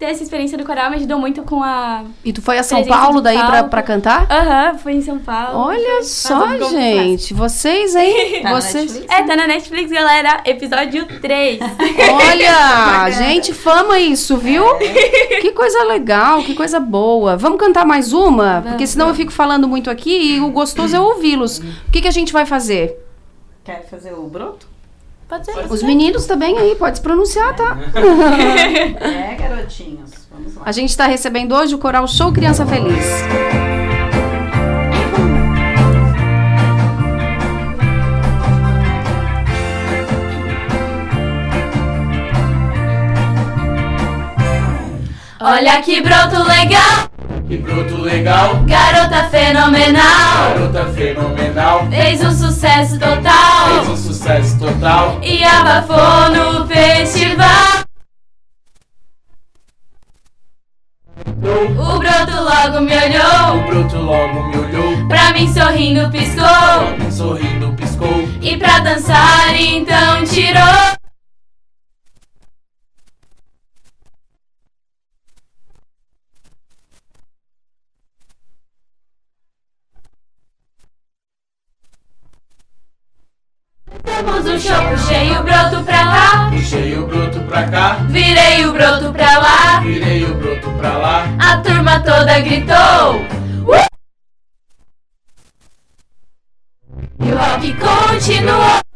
[SPEAKER 19] ter essa experiência do coral me ajudou muito com a...
[SPEAKER 1] E tu foi a São Paulo daí pra, pra cantar?
[SPEAKER 19] Aham, foi em São Paulo.
[SPEAKER 1] Olha só, gente. Vocês, hein?
[SPEAKER 19] Tá na
[SPEAKER 1] Vocês.
[SPEAKER 19] É, tá na Netflix, galera. Episódio 3.
[SPEAKER 1] Olha, gente, fama isso, viu? Que coisa legal, que coisa boa. Vamos cantar mais uma? Porque senão eu fico falando muito aqui e o gostoso é ouvi-los. O que, que a gente vai fazer?
[SPEAKER 15] Quer fazer o broto?
[SPEAKER 19] Pode ser.
[SPEAKER 1] Os meninos também aí, pode se pronunciar, tá?
[SPEAKER 15] É, garotinhos. Vamos lá.
[SPEAKER 1] A gente está recebendo hoje o Coral Show Criança Feliz.
[SPEAKER 17] Olha que broto legal,
[SPEAKER 18] Que broto legal,
[SPEAKER 17] garota fenomenal.
[SPEAKER 18] garota fenomenal.
[SPEAKER 17] Fez um sucesso
[SPEAKER 18] Fez
[SPEAKER 17] total
[SPEAKER 18] um sucesso total.
[SPEAKER 17] e abafou no festival. O broto logo me
[SPEAKER 18] O
[SPEAKER 17] olhou,
[SPEAKER 18] broto logo me olhou,
[SPEAKER 17] pra mim sorrindo piscou.
[SPEAKER 18] sorrindo piscou.
[SPEAKER 17] E pra dançar então tirou. Temos um show, puxei o broto pra lá,
[SPEAKER 18] Puxei o broto pra cá,
[SPEAKER 17] virei o broto pra lá.
[SPEAKER 18] virei o broto pra lá.
[SPEAKER 17] A turma toda gritou. "Uh!" E o rock continuou.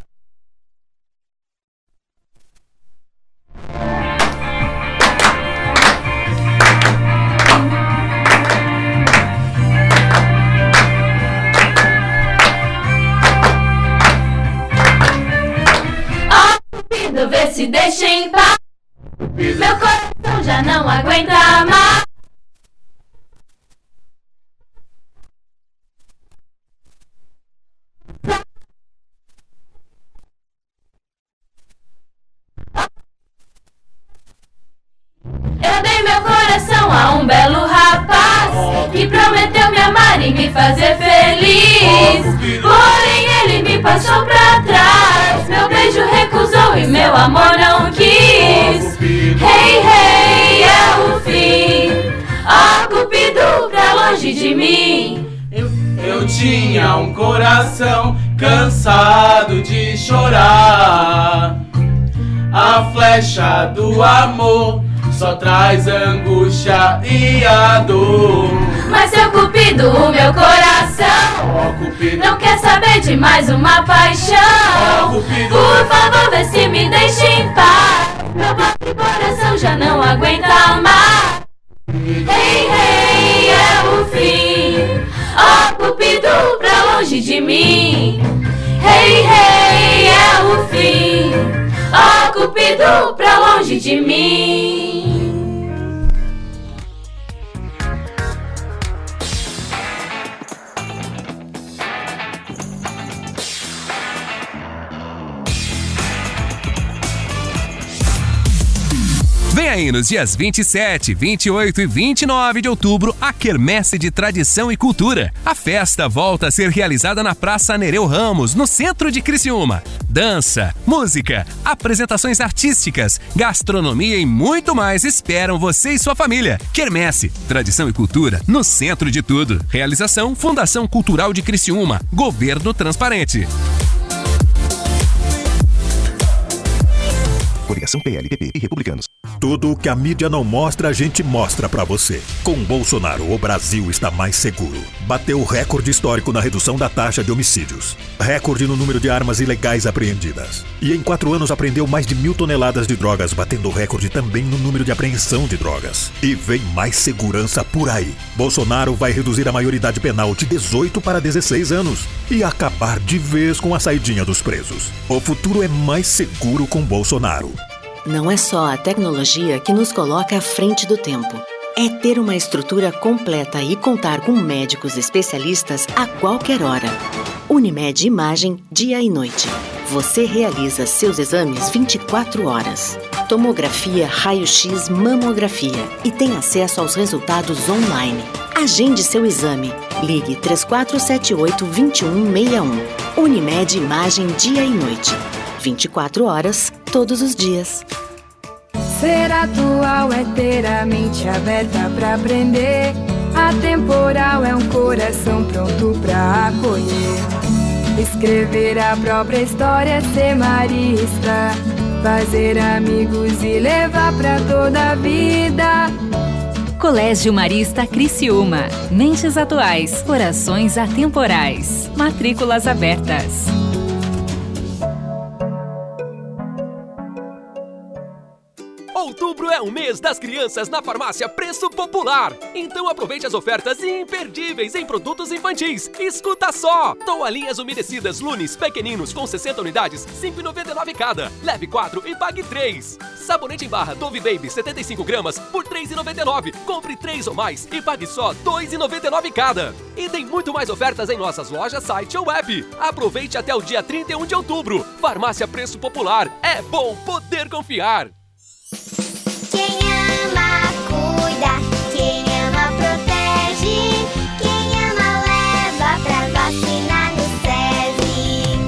[SPEAKER 18] Do amor só traz angústia e a dor.
[SPEAKER 17] Mas seu Cupido, o meu coração não quer saber de mais uma paixão. Por favor, vê se me deixa em paz. Meu pobre coração já não aguenta mais. Hey, hey, é o fim. Ó, Cupido, pra longe de mim. Hey, hey, é o fim. Ó, Cupido, pra longe de mim.
[SPEAKER 21] Aí nos dias 27, 28 e 29 de outubro a Quermesse de Tradição e Cultura. A festa volta a ser realizada na Praça Nereu Ramos, no centro de Criciúma. Dança, música, apresentações artísticas, gastronomia e muito mais esperam você e sua família. Quermesse, Tradição e Cultura no centro de tudo. Realização Fundação Cultural de Criciúma. Governo Transparente.
[SPEAKER 22] Coligação PLPP e Republicanos.
[SPEAKER 23] Tudo o que a mídia não mostra, a gente mostra pra você. Com Bolsonaro, o Brasil está mais seguro. Bateu recorde histórico na redução da taxa de homicídios. Recorde no número de armas ilegais apreendidas. E em quatro anos apreendeu mais de mil toneladas de drogas, batendo recorde também no número de apreensão de drogas. E vem mais segurança por aí. Bolsonaro vai reduzir a maioridade penal de 18 para 16 anos e acabar de vez com a saidinha dos presos. O futuro é mais seguro com Bolsonaro.
[SPEAKER 3] Não é só a tecnologia que nos coloca à frente do tempo. É ter uma estrutura completa e contar com médicos especialistas a qualquer hora. Unimed Imagem, dia e noite. Você realiza seus exames 24 horas. Tomografia, raio-x, mamografia e tem acesso aos resultados online. Agende seu exame. Ligue 3478-2161. Unimed Imagem, dia e noite. 24 horas, todos os dias.
[SPEAKER 6] Ser atual é ter a mente aberta pra aprender. Atemporal é um coração pronto pra acolher. Escrever a própria história, ser marista. Fazer amigos e levar pra toda a vida.
[SPEAKER 14] Colégio Marista Criciúma. Mentes atuais, corações atemporais. Matrículas abertas.
[SPEAKER 24] Outubro é o mês das crianças na farmácia Preço Popular. Então aproveite as ofertas imperdíveis em produtos infantis. Escuta só! Toalhinhas umedecidas Lunes pequeninos com 60 unidades, 5,99 cada. Leve 4 e pague 3. Sabonete em barra Dove Baby 75 gramas por 3,99. Compre 3 ou mais e pague só 2,99 cada. E tem muito mais ofertas em nossas lojas, site ou web. Aproveite até o dia 31 de outubro. Farmácia Preço Popular. É bom poder confiar.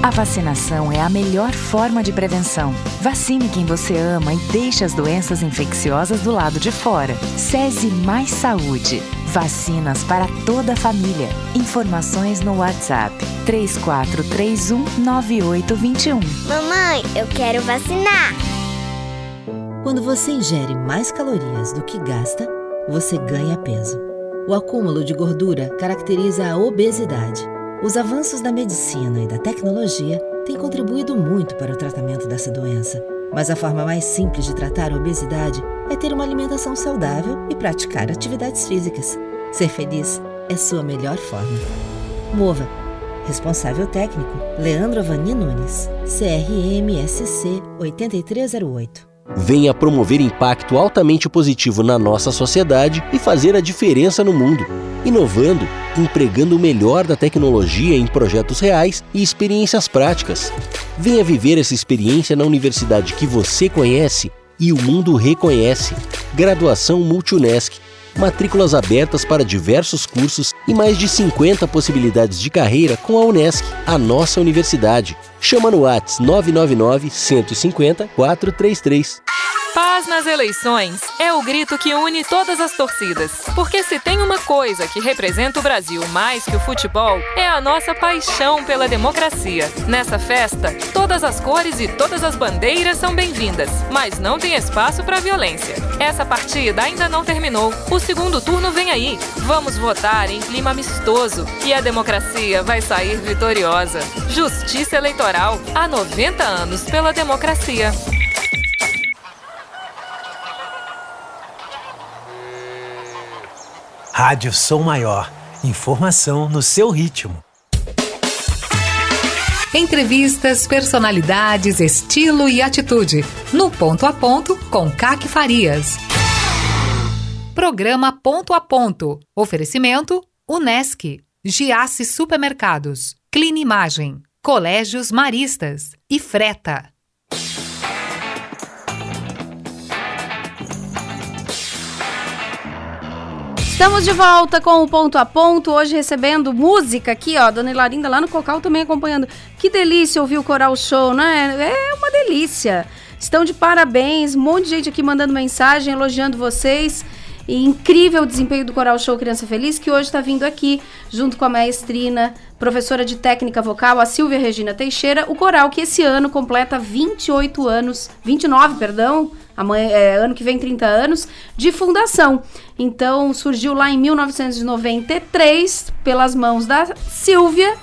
[SPEAKER 2] A vacinação é a melhor forma de prevenção. Vacine quem você ama e deixe as doenças infecciosas do lado de fora. SESI Mais Saúde. Vacinas para toda a família. Informações no WhatsApp 3431 9821.
[SPEAKER 25] Mamãe, eu quero vacinar.
[SPEAKER 26] Quando você ingere mais calorias do que gasta, você ganha peso. O acúmulo de gordura caracteriza a obesidade. Os avanços da medicina e da tecnologia têm contribuído muito para o tratamento dessa doença. Mas a forma mais simples de tratar a obesidade é ter uma alimentação saudável e praticar atividades físicas. Ser feliz é sua melhor forma. Mova. Responsável técnico: Leandro Avani Nunes. CRMSC 8308.
[SPEAKER 27] Venha promover impacto altamente positivo na nossa sociedade e fazer a diferença no mundo, inovando, empregando o melhor da tecnologia em projetos reais e experiências práticas. Venha viver essa experiência na universidade que você conhece e o mundo reconhece. Graduação Multunesc. Matrículas abertas para diversos cursos e mais de 50 possibilidades de carreira com a Unesc, a nossa universidade. Chama no Whats 999 150 433.
[SPEAKER 28] Paz nas eleições é o grito que une todas as torcidas. Porque se tem uma coisa que representa o Brasil mais que o futebol, é a nossa paixão pela democracia. Nessa festa, todas as cores e todas as bandeiras são bem-vindas, mas não tem espaço para violência. Essa partida ainda não terminou. O segundo turno vem aí. Vamos votar em clima amistoso e a democracia vai sair vitoriosa. Justiça Eleitoral há 90 anos pela democracia.
[SPEAKER 4] Rádio Som Maior. Informação no seu ritmo.
[SPEAKER 14] Entrevistas, personalidades, estilo e atitude. No Ponto a Ponto, com Caque Farias. Programa Ponto a Ponto. Oferecimento: Unesc, Giasse Supermercados, Clean Imagem, Colégios Maristas e Freta.
[SPEAKER 1] Estamos de volta com o ponto a ponto, hoje recebendo música aqui, ó, Dona Ilarinda lá no Cocal também acompanhando. Que delícia ouvir o Coral Show, né? É uma delícia. Estão de parabéns, um monte de gente aqui mandando mensagem, elogiando vocês. E incrível desempenho do Coral Show Criança Feliz, que hoje está vindo aqui, junto com a maestrina, professora de técnica vocal, a Silvia Regina Teixeira, o coral que esse ano completa 28 anos, 29, perdão, amanhã, é, ano que vem 30 anos, de fundação. Então surgiu lá em 1993 pelas mãos da Silvia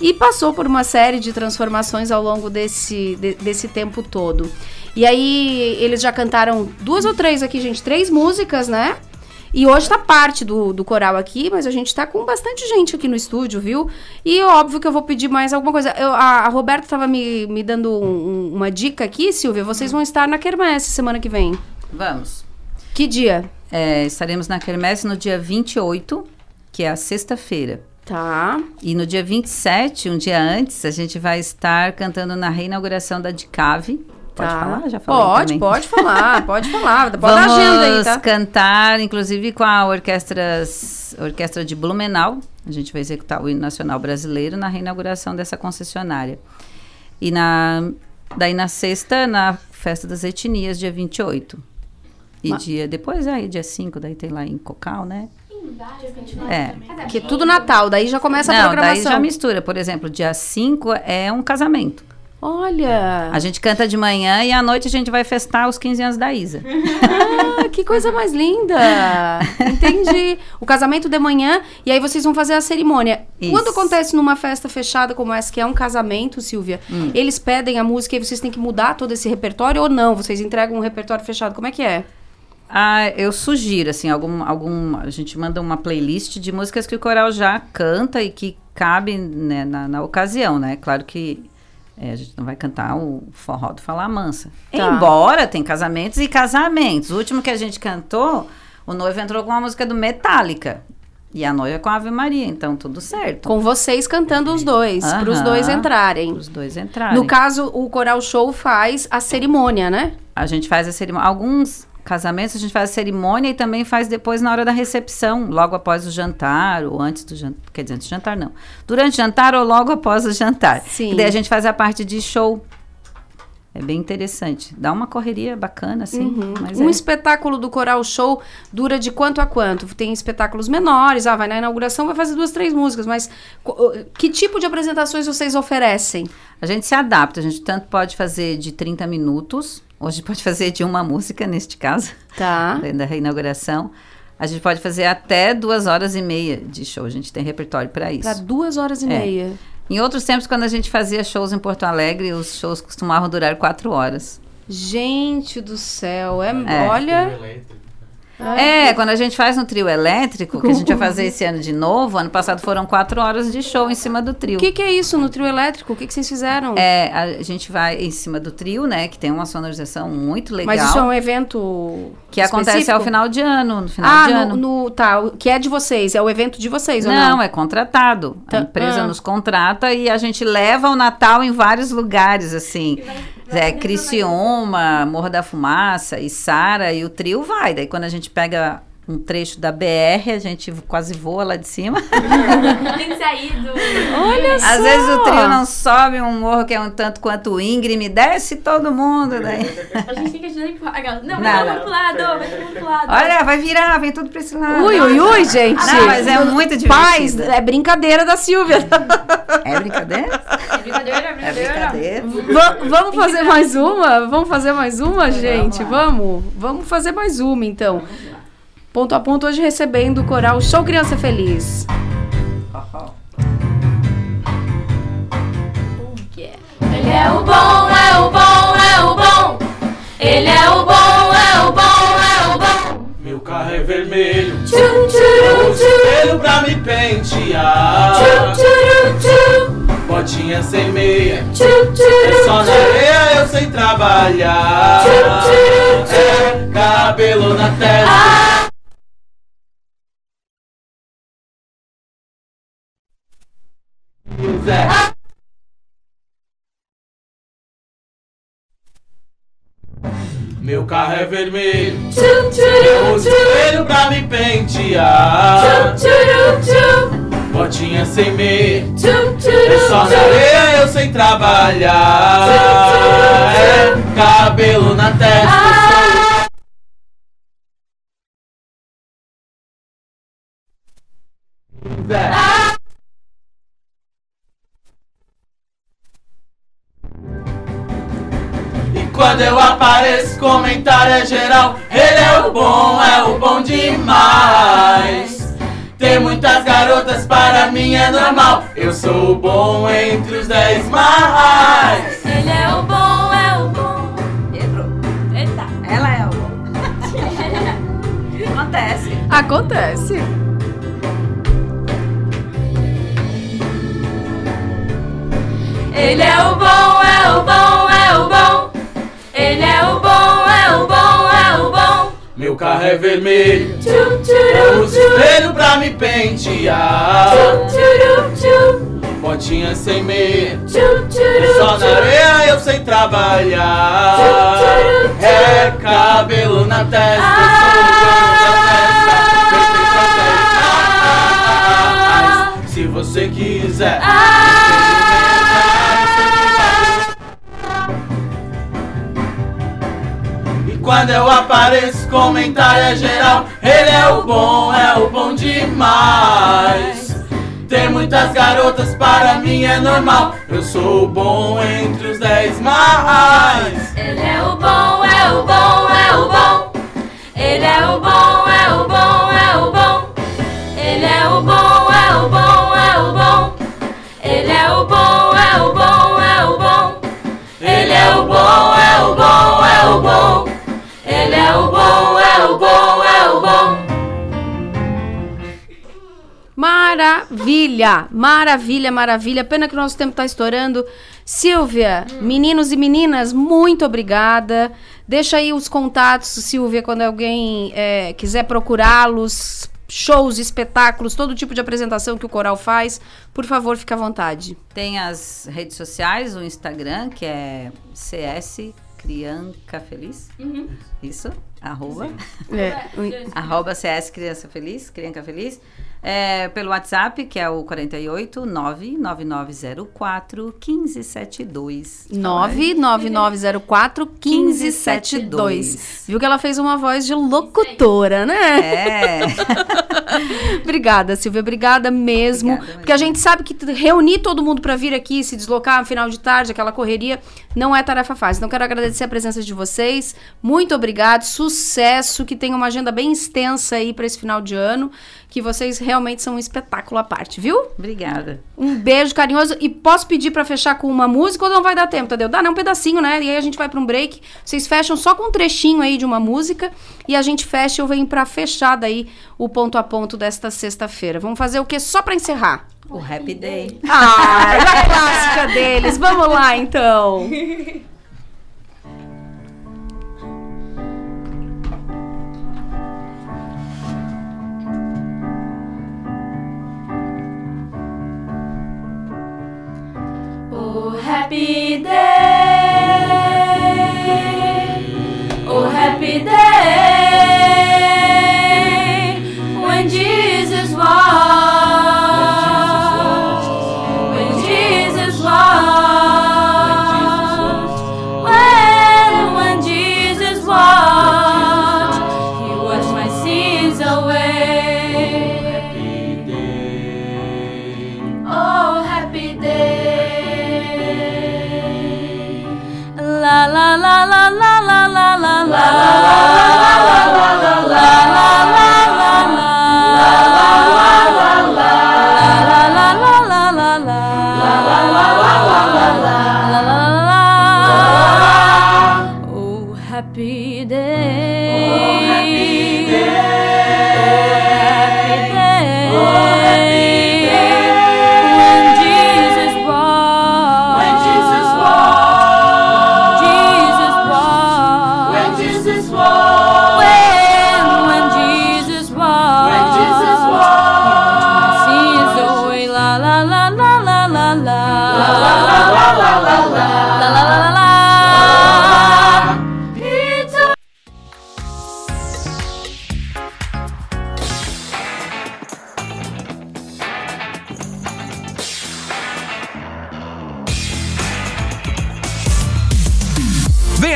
[SPEAKER 1] e passou por uma série de transformações ao longo desse, de- desse tempo todo. E aí eles já cantaram duas ou três aqui, gente, três músicas, né? E hoje tá parte do, do coral aqui, mas a gente tá com bastante gente aqui no estúdio, viu? E óbvio que eu vou pedir mais alguma coisa. Eu- a, a Roberta tava me, me dando um- um- uma dica aqui, Silvia. Vocês vão estar na Quermesse semana que vem.
[SPEAKER 15] Vamos.
[SPEAKER 1] Que dia?
[SPEAKER 15] É, estaremos na Quermesse no dia 28, que é a sexta-feira.
[SPEAKER 1] Tá.
[SPEAKER 15] E no dia 27, um dia antes, a gente vai estar cantando na reinauguração da Dicave. Pode
[SPEAKER 1] Tá.
[SPEAKER 15] falar? Já falei
[SPEAKER 1] Pode,
[SPEAKER 15] também.
[SPEAKER 1] pode falar, pode falar. Pode
[SPEAKER 15] Vamos
[SPEAKER 1] agenda aí, tá?
[SPEAKER 15] cantar, inclusive, com a orquestra, orquestra de Blumenau. A gente vai executar o hino nacional brasileiro na reinauguração dessa concessionária. E na, daí na sexta, na festa das etnias, dia 28. E
[SPEAKER 1] Ma-
[SPEAKER 15] dia, depois aí, dia 5, daí tem lá em Cocal, né? É.
[SPEAKER 1] Que é tudo Natal, daí já começa a
[SPEAKER 15] Não, daí
[SPEAKER 1] programação.
[SPEAKER 15] já mistura. Por exemplo, dia 5 é um casamento.
[SPEAKER 1] Olha!
[SPEAKER 15] A gente canta de manhã e à noite a gente vai festar os 15 anos da Isa.
[SPEAKER 1] Ah, que coisa mais linda! Entendi. O casamento de manhã e aí vocês vão fazer a cerimônia.
[SPEAKER 15] Isso.
[SPEAKER 1] Quando acontece numa festa fechada como essa, que é um casamento, Silvia,
[SPEAKER 15] Hum.
[SPEAKER 1] eles pedem a música e vocês têm que mudar todo esse repertório ou não? Vocês entregam um repertório fechado? Como é que é?
[SPEAKER 15] Ah, eu sugiro, assim, algum, algum. A gente manda uma playlist de músicas que o coral já canta e que cabe né, na, na ocasião, né? Claro que é, a gente não vai cantar o forró do Falar Mansa.
[SPEAKER 1] Tá.
[SPEAKER 15] Embora tem casamentos e casamentos. O último que a gente cantou, o noivo entrou com uma música do Metallica. E a noiva com a Ave Maria, então tudo certo.
[SPEAKER 1] Com vocês cantando os dois, para os dois entrarem.
[SPEAKER 15] Os dois entrarem.
[SPEAKER 1] No caso, o Coral Show faz a cerimônia, né?
[SPEAKER 15] A gente faz a cerimônia. Alguns casamentos a gente faz a cerimônia e também faz depois na hora da recepção, logo após o jantar ou antes do jantar. Quer dizer, antes do jantar não. Durante o jantar ou logo após o jantar.
[SPEAKER 1] Sim.
[SPEAKER 15] E daí a gente faz a parte de show. É bem interessante. Dá uma correria bacana, assim. Mas
[SPEAKER 1] um
[SPEAKER 15] é.
[SPEAKER 1] espetáculo do Coral Show dura de quanto a quanto? Tem espetáculos menores, ah, vai na inauguração, vai fazer duas, três músicas, mas que tipo de apresentações vocês oferecem?
[SPEAKER 15] A gente se adapta. A gente tanto pode fazer de 30 minutos. Hoje pode fazer de uma música, neste caso.
[SPEAKER 1] Tá.
[SPEAKER 15] Da reinauguração. A gente pode fazer até duas horas e meia de show. A gente tem repertório para isso.
[SPEAKER 1] Para duas horas e
[SPEAKER 15] É.
[SPEAKER 1] meia.
[SPEAKER 15] Em outros tempos, quando a gente fazia shows em Porto Alegre, os shows costumavam durar quatro horas.
[SPEAKER 1] Gente do céu, é,
[SPEAKER 15] É.
[SPEAKER 1] olha.
[SPEAKER 15] É, quando a gente faz um trio elétrico, que a gente vai fazer esse ano de novo, ano passado foram quatro horas de show em cima do trio.
[SPEAKER 1] O que, que é isso no trio elétrico? O que, que vocês fizeram?
[SPEAKER 15] É, a gente vai em cima do trio, né, que tem uma sonorização muito legal.
[SPEAKER 1] Mas isso é um evento
[SPEAKER 15] Que acontece
[SPEAKER 1] específico?
[SPEAKER 15] ao final de ano, no final
[SPEAKER 1] ah,
[SPEAKER 15] de
[SPEAKER 1] no-
[SPEAKER 15] ano.
[SPEAKER 1] No, tá, o que é de vocês, é o evento de vocês ou não?
[SPEAKER 15] Não, é contratado.
[SPEAKER 1] Tá-
[SPEAKER 15] A empresa
[SPEAKER 1] ah.
[SPEAKER 15] nos contrata e a gente leva o Natal em vários lugares, assim. É, Criciúma, Morro da Fumaça, Içara, e o trio vai. Daí quando a gente pega um trecho da BR, a gente quase voa lá de cima.
[SPEAKER 17] Tem que sair do.
[SPEAKER 1] Olha
[SPEAKER 15] Às vezes o trio não sobe um morro que é um tanto quanto íngreme, desce todo mundo. Daí.
[SPEAKER 17] A gente tem que ajudar a. Não,
[SPEAKER 15] Não,
[SPEAKER 17] vai mundo pro lado, vai todo mundo pro lado.
[SPEAKER 15] Olha, vai virar, vem tudo pra esse lado.
[SPEAKER 1] Ui, ui, ui, gente.
[SPEAKER 15] Não, mas é muito divertido.
[SPEAKER 1] Paz, é brincadeira da Silvia.
[SPEAKER 15] É brincadeira?
[SPEAKER 17] É brincadeira, é
[SPEAKER 15] É brincadeira.
[SPEAKER 1] Va- vamos fazer mais uma? Vamos fazer mais uma, gente? Vamos? Vamos fazer mais uma, então. Ponto a ponto, hoje recebendo o coral Show Criança Feliz.
[SPEAKER 17] Ele é o bom, é o bom, é o bom. Ele é o bom, é o bom, é o bom.
[SPEAKER 9] Meu carro é vermelho.
[SPEAKER 17] Tchum,
[SPEAKER 9] Uso pelo pra me pentear.
[SPEAKER 17] Tchum, tchurum, tchum.
[SPEAKER 9] Botinha sem meia.
[SPEAKER 17] Tchum,
[SPEAKER 9] É
[SPEAKER 17] tchurum,
[SPEAKER 9] só na
[SPEAKER 17] tchum.
[SPEAKER 9] areia eu sei trabalhar.
[SPEAKER 17] Tchum, tchurum, tchum.
[SPEAKER 9] É cabelo na testa.
[SPEAKER 17] Ah.
[SPEAKER 9] Zé.
[SPEAKER 18] Meu carro é vermelho. Eu uso espelho pra me pentear. Botinha sem meia. É só na areia eu sei trabalhar. É cabelo na testa. eu sou quando eu apareço, comentário é geral. Ele é o bom, é o bom demais. Ter muitas garotas para mim é normal. Eu sou o bom entre os dez mais.
[SPEAKER 17] Ele é o bom, é o bom.
[SPEAKER 15] Errou.
[SPEAKER 17] Eita.
[SPEAKER 15] Ela é o bom. Acontece.
[SPEAKER 1] Acontece.
[SPEAKER 17] Ele é o bom, é o bom, é o bom.
[SPEAKER 18] Carro é vermelho.
[SPEAKER 17] Tchu,
[SPEAKER 18] Eu
[SPEAKER 17] tchuru,
[SPEAKER 18] uso
[SPEAKER 17] tchu.
[SPEAKER 18] espelho pra me pentear. Botinha sem meia. Só na areia eu sei trabalhar. É cabelo na testa. Eu sou o dono da festa. Se você quiser. E apareço, comentário é geral. Ele é o bom, é o bom demais. Ter muitas garotas para mim é normal. Eu sou o bom entre os dez mais.
[SPEAKER 17] Ele é o bom, é o bom, é o bom. Ele é o bom,
[SPEAKER 1] Maravilha, maravilha, maravilha. Pena que o nosso tempo está estourando. Silvia, meninos e meninas, muito obrigada. Deixa aí os contatos, Silvia, quando alguém é, quiser procurá-los. Shows, espetáculos, todo tipo de apresentação que o coral faz. Por favor, fique à vontade.
[SPEAKER 15] Tem as redes sociais, o Instagram, que é CS Crianca Feliz. Isso, arroba.
[SPEAKER 1] É,
[SPEAKER 15] arroba CS Criança Feliz, Crianca Feliz. É, pelo WhatsApp, que é o 48 99904 1572.
[SPEAKER 1] 99904 1572. Viu que ela fez uma voz de locutora, né?
[SPEAKER 15] É.
[SPEAKER 1] Obrigada, Silvia. Obrigada mesmo. Porque a gente sabe que reunir todo mundo para vir aqui, se deslocar no final de tarde, aquela correria, não é tarefa fácil. Então, quero agradecer a presença de vocês. Muito obrigado. Sucesso. Que tenha uma agenda bem extensa aí para esse final de ano. Que vocês realmente são um espetáculo à parte, viu?
[SPEAKER 15] Obrigada.
[SPEAKER 1] Um beijo carinhoso. E posso pedir para fechar com uma música ou não vai dar tempo, Tadeu? Dá, não, um pedacinho, né? E aí a gente vai para um break. Vocês fecham só com um trechinho aí de uma música. E a gente fecha. Eu venho para fechar daí o ponto a ponto desta sexta-feira. Vamos fazer o quê? Só para encerrar.
[SPEAKER 15] O Happy Day.
[SPEAKER 1] Ah, a clássica deles. Vamos lá, então.
[SPEAKER 17] Oh happy day,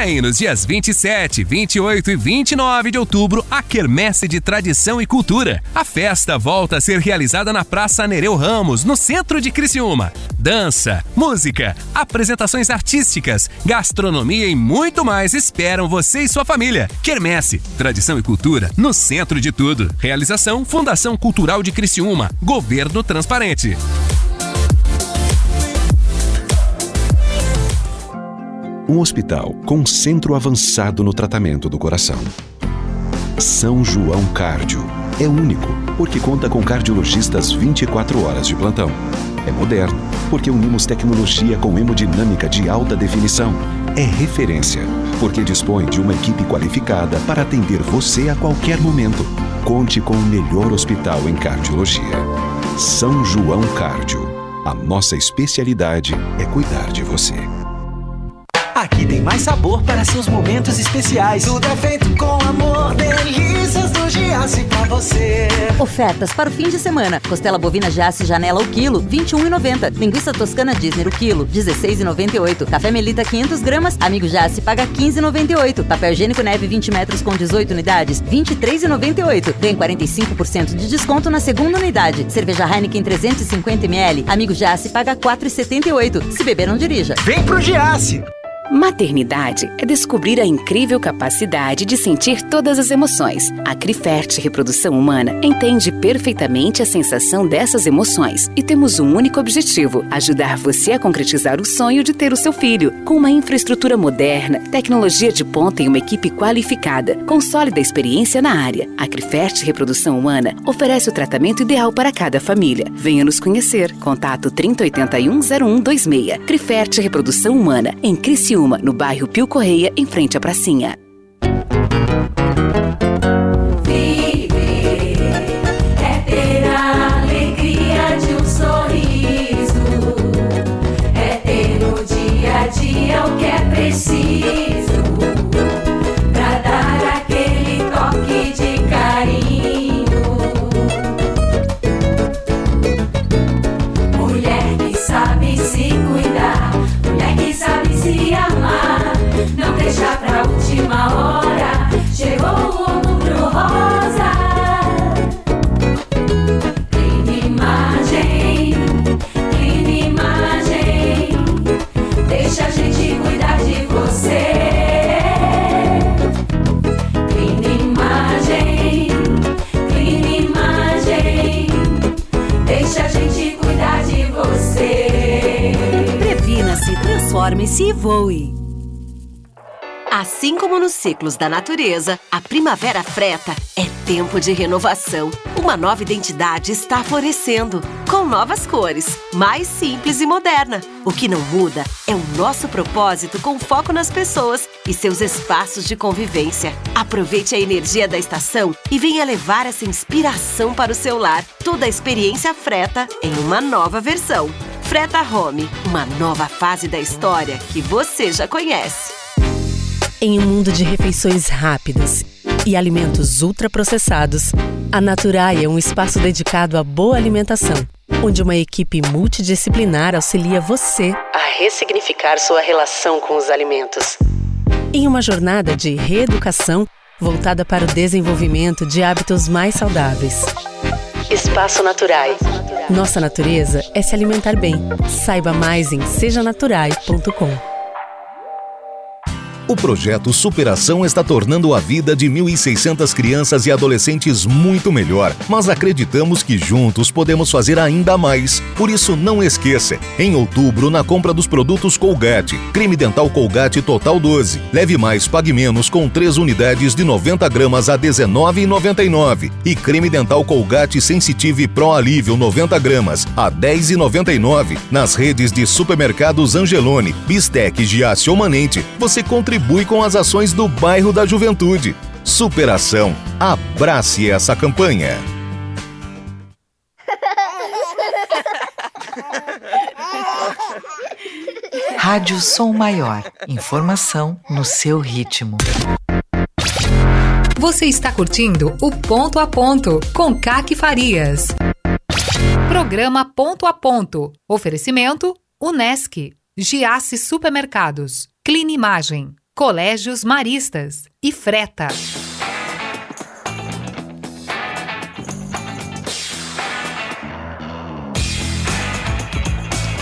[SPEAKER 21] aí nos dias 27, 28 e 29 de outubro a Quermesse de Tradição e Cultura. A festa volta a ser realizada na Praça Nereu Ramos, no centro de Criciúma. Dança, música, apresentações artísticas, gastronomia e muito mais esperam você e sua família. Quermesse, Tradição e Cultura no centro de tudo. Realização Fundação Cultural de Criciúma. Governo Transparente.
[SPEAKER 29] Um hospital com centro avançado no tratamento do coração. São João Cárdio. É único, porque conta com cardiologistas 24 horas de plantão. É moderno, porque unimos tecnologia com hemodinâmica de alta definição. É referência, porque dispõe de uma equipe qualificada para atender você a qualquer momento. Conte com o melhor hospital em cardiologia. São João Cárdio. A nossa especialidade é cuidar de você.
[SPEAKER 4] Aqui tem mais sabor para seus momentos especiais. Tudo é feito com amor, delícias do Giasse pra você.
[SPEAKER 30] Ofertas para o fim de semana. Costela bovina Giasse Janela o quilo, 21,90. Linguiça toscana Disney o quilo, 16,98. Café Melita 500 gramas, Amigo Giasse paga 15,98. Papel higiênico neve 20 metros com 18 unidades, 23,98. Tem 45% de desconto na segunda unidade. Cerveja Heineken 350 ml, Amigo Giasse paga 4,78. Se beber não dirija.
[SPEAKER 4] Vem pro Giasse!
[SPEAKER 2] Maternidade é descobrir a incrível capacidade de sentir todas as emoções. A Crifert Reprodução Humana entende perfeitamente a sensação dessas emoções e temos um único objetivo: ajudar você a concretizar o sonho de ter o seu filho. Com uma infraestrutura moderna, tecnologia de ponta e uma equipe qualificada, com sólida experiência na área, a Crifert Reprodução Humana oferece o tratamento ideal para cada família. Venha nos conhecer. Contato 3081 0126. Crifert Reprodução Humana, em Criciúma no bairro Pio Correia, em frente à pracinha.
[SPEAKER 3] Transforme-se e voe. Assim como nos ciclos da natureza, a primavera freta é tempo de renovação. Uma nova identidade está florescendo, com novas cores, mais simples e moderna. O que não muda é o nosso propósito com foco nas pessoas e seus espaços de convivência. Aproveite a energia da estação e venha levar essa inspiração para o seu lar. Toda a experiência freta em uma nova versão. Freta Home, uma nova fase da história que você já conhece.
[SPEAKER 31] Em um mundo de refeições rápidas e alimentos ultraprocessados, a Naturai é um espaço dedicado à boa alimentação, onde uma equipe multidisciplinar auxilia você a ressignificar sua relação com os alimentos. Em uma jornada de reeducação voltada para o desenvolvimento de hábitos mais saudáveis. Espaço Naturai. Nossa natureza é se alimentar bem. Saiba mais em sejanaturai.com.
[SPEAKER 13] O projeto Superação está tornando a vida de 1.600 crianças e adolescentes muito melhor, mas acreditamos que juntos podemos fazer ainda mais. Por isso, não esqueça: em outubro, na compra dos produtos Colgate, creme dental Colgate Total 12, leve mais, pague menos com 3 unidades de 90 gramas a R$ 19,99 e creme dental Colgate Sensitive Pro Alívio 90 gramas a R$ 10,99 nas redes de supermercados Angelone, Bistec, Giasse ou Manente. Você contribui com as ações do bairro da Juventude. Superação. Abrace essa campanha.
[SPEAKER 32] Rádio Som Maior. Informação no seu ritmo.
[SPEAKER 14] Você está curtindo o Ponto a Ponto com Caque Farias. Programa Ponto a Ponto. Oferecimento Unesc. Giasse Supermercados. Clean Imagem. Colégios Maristas e Freta.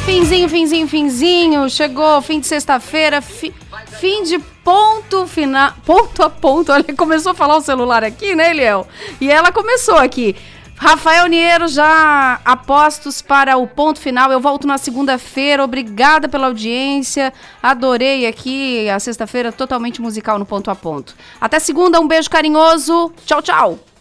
[SPEAKER 1] Finzinho, finzinho, finzinho. Chegou fim de sexta-feira, fi- fim de ponto final. Ponto a ponto. Olha, começou a falar o celular aqui, né, Eliel? E ela começou aqui. Rafael Niero já apostos para o ponto final. Eu volto na segunda-feira. Obrigada pela audiência. Adorei aqui a sexta-feira totalmente musical no ponto a ponto. Até segunda, um beijo carinhoso. Tchau, tchau.